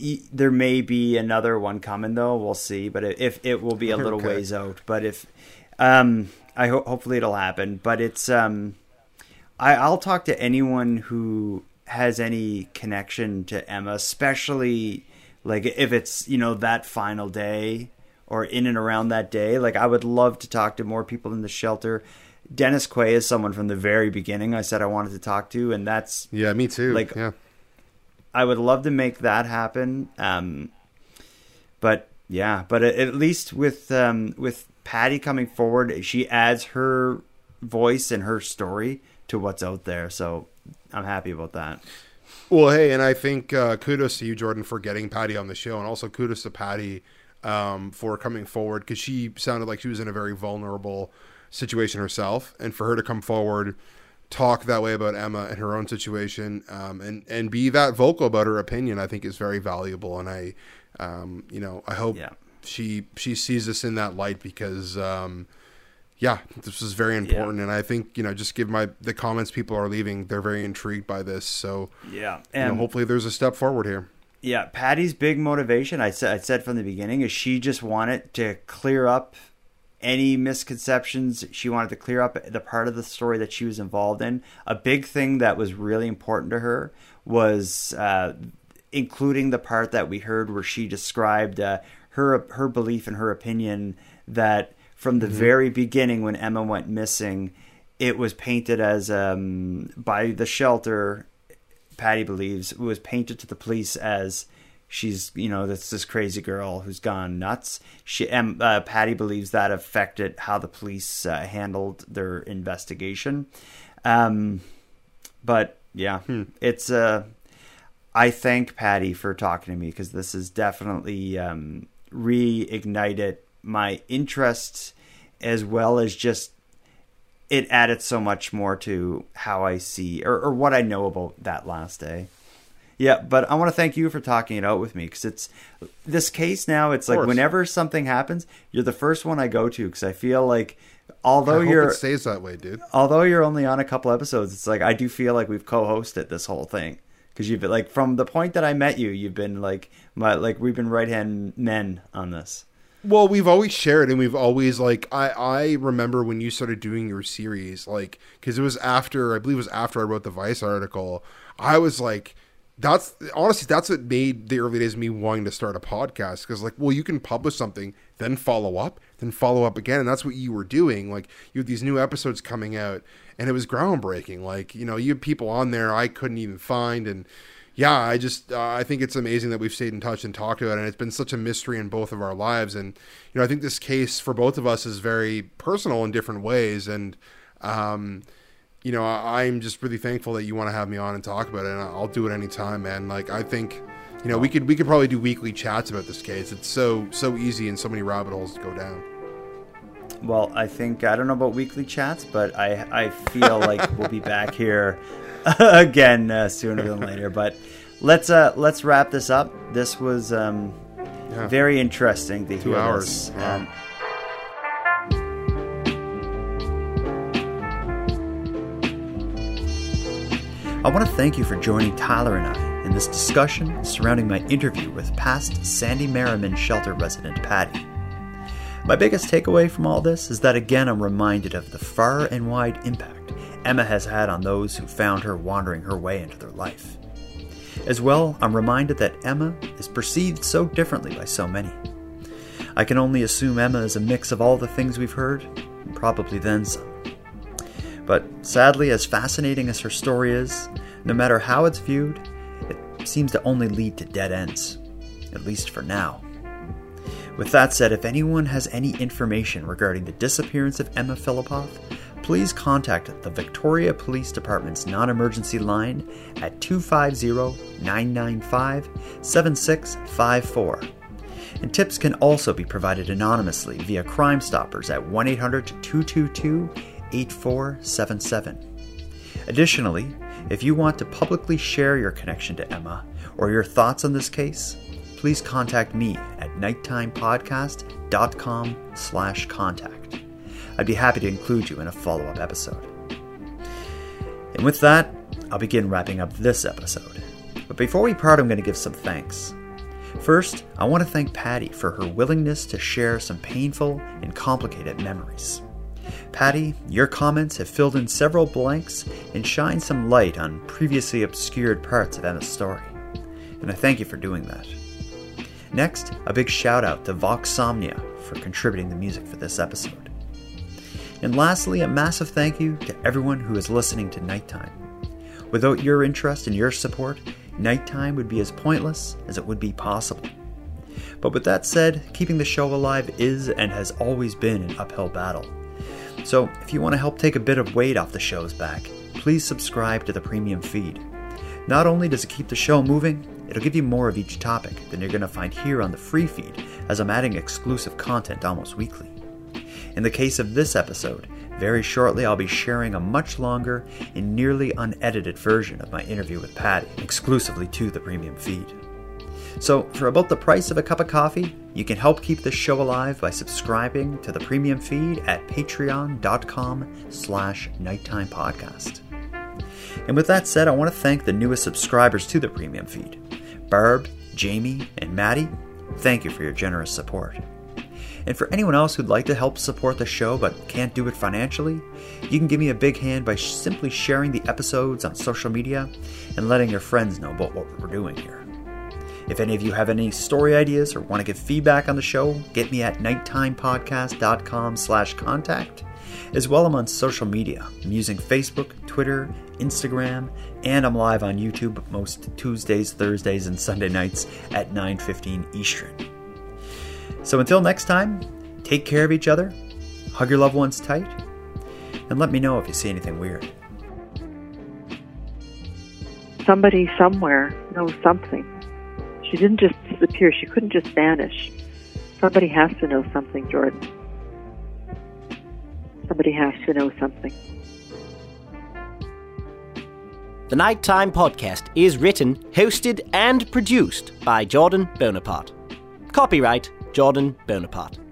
y- there may be another one coming though. We'll see, but if it will be a little Okay. ways out. But if um, I hope hopefully it'll happen. But it's um, I I'll talk to anyone who has any connection to Emma, especially like if it's you know that final day or in and around that day. Like I would love to talk to more people in the shelter. Dennis Quay is someone from the very beginning I said I wanted to talk to, and that's Yeah, me too. Like- yeah. I would love to make that happen. Um, but yeah, but at, least with um, with Patty coming forward, she adds her voice and her story to what's out there. So I'm happy about that. Well, hey, and I think uh, kudos to you, Jordan, for getting Patty on the show, and also kudos to Patty um, for coming forward because she sounded like she was in a very vulnerable situation herself, and for her to come forward, talk that way about Emma and her own situation, um, and and be that vocal about her opinion, I think is very valuable, and I, um, you know, I hope Yeah. she she sees this in that light because. Um, yeah, this is very important, and I think you know, just give my the comments people are leaving. They're very intrigued by this, so Yeah, you know, and hopefully there's a step forward here. Yeah, Patty's big motivation, I said, I said from the beginning, is she just wanted to clear up any misconceptions. She wanted to clear up the part of the story that she was involved in. A big thing that was really important to her was uh, including the part that we heard where she described uh, her her belief and her opinion that from the very beginning when Emma went missing, it was painted as um, by the shelter Patty believes was painted to the police as she's you know that's this crazy girl who's gone nuts. She um, uh, Patty believes that affected how the police uh, handled their investigation. Um, but yeah, it's uh, I thank Patty for talking to me because this has definitely um, reignited my interest as well as just it added so much more to how I see or, or what I know about that last day. Yeah, but I want to thank you for talking it out with me because it's this case now. It's like whenever something happens, you're the first one I go to because I feel like although you're it stays that way, dude. although you're only on a couple episodes, it's like I do feel like we've co-hosted this whole thing because you've been like from the point that I met you, you've been like my like we've been right hand men on this. Well, we've always shared, and we've always like I I remember when you started doing your series, like because it was after I believe it was after I wrote the Vice article. I was like that's honestly that's what made the early days me wanting to start a podcast because like well you can publish something then follow up then follow up again and that's what you were doing like you had these new episodes coming out and it was groundbreaking like you know you had people on there i couldn't even find and yeah i just uh, i think it's amazing that we've stayed in touch and talked about it and it's been such a mystery in both of our lives and you know i think this case for both of us is very personal in different ways and um you know, I, am just really thankful that you want to have me on and talk about it, and I'll do it anytime, man. Like I think, you know, we could we could probably do weekly chats about this case. It's so so easy and so many rabbit holes to go down. Well, I think I don't know about weekly chats, but I I feel like we'll be back here again uh, sooner than later. But let's uh let's wrap this up. This was um yeah. very interesting to Two hours. Um, I want to thank you for joining Tyler and I in this discussion surrounding my interview with past Sandy Merriman shelter resident Patty. My biggest takeaway from all this is that again I'm reminded of the far and wide impact Emma has had on those who found her wandering her way into their life. As well, I'm reminded that Emma is perceived so differently by so many. I can only assume Emma is a mix of all the things we've heard, and probably then some. But sadly, as fascinating as her story is, no matter how it's viewed, it seems to only lead to dead ends, at least for now. With that said, if anyone has any information regarding the disappearance of Emma Fillipoff, please contact the Victoria Police Department's non emergency line at 250 995 7654. And tips can also be provided anonymously via Crime Stoppers at 1 800 222 8477. Additionally, if you want to publicly share your connection to Emma or your thoughts on this case, please contact me at nighttimepodcast.com slash contact. I'd be happy to include you in a follow-up episode. And with that, I'll begin wrapping up this episode. But before we part, I'm going to give some thanks. First, I want to thank Patty for her willingness to share some painful and complicated memories. Patty, your comments have filled in several blanks and shined some light on previously obscured parts of Emma's story. And I thank you for doing that. Next, a big shout out to Voxomnia for contributing the music for this episode. And lastly, a massive thank you to everyone who is listening to Nighttime. Without your interest and your support, Nighttime would be as pointless as it would be possible. But with that said, keeping the show alive is and has always been an uphill battle. So, if you want to help take a bit of weight off the show's back, please subscribe to the premium feed. Not only does it keep the show moving, it'll give you more of each topic than you're going to find here on the free feed, as I'm adding exclusive content almost weekly. In the case of this episode, very shortly I'll be sharing a much longer and nearly unedited version of my interview with Patty, exclusively to the premium feed. So, for about the price of a cup of coffee, you can help keep this show alive by subscribing to the premium feed at patreon.com slash nighttime podcast. And with that said, I want to thank the newest subscribers to the premium feed. Barb, Jamie, and Maddie, thank you for your generous support. And for anyone else who'd like to help support the show but can't do it financially, you can give me a big hand by simply sharing the episodes on social media and letting your friends know about what we're doing here. If any of you have any story ideas or want to give feedback on the show, get me at nighttimepodcast.com slash contact. As well, I'm on social media. I'm using Facebook, Twitter, Instagram, and I'm live on YouTube most Tuesdays, Thursdays, and Sunday nights at 9.15 Eastern. So until next time, take care of each other, hug your loved ones tight, and let me know if you see anything weird. Somebody somewhere knows something. She didn't just disappear. She couldn't just vanish. Somebody has to know something, Jordan. Somebody has to know something. The Nighttime Podcast is written, hosted, and produced by Jordan Bonaparte. Copyright Jordan Bonaparte.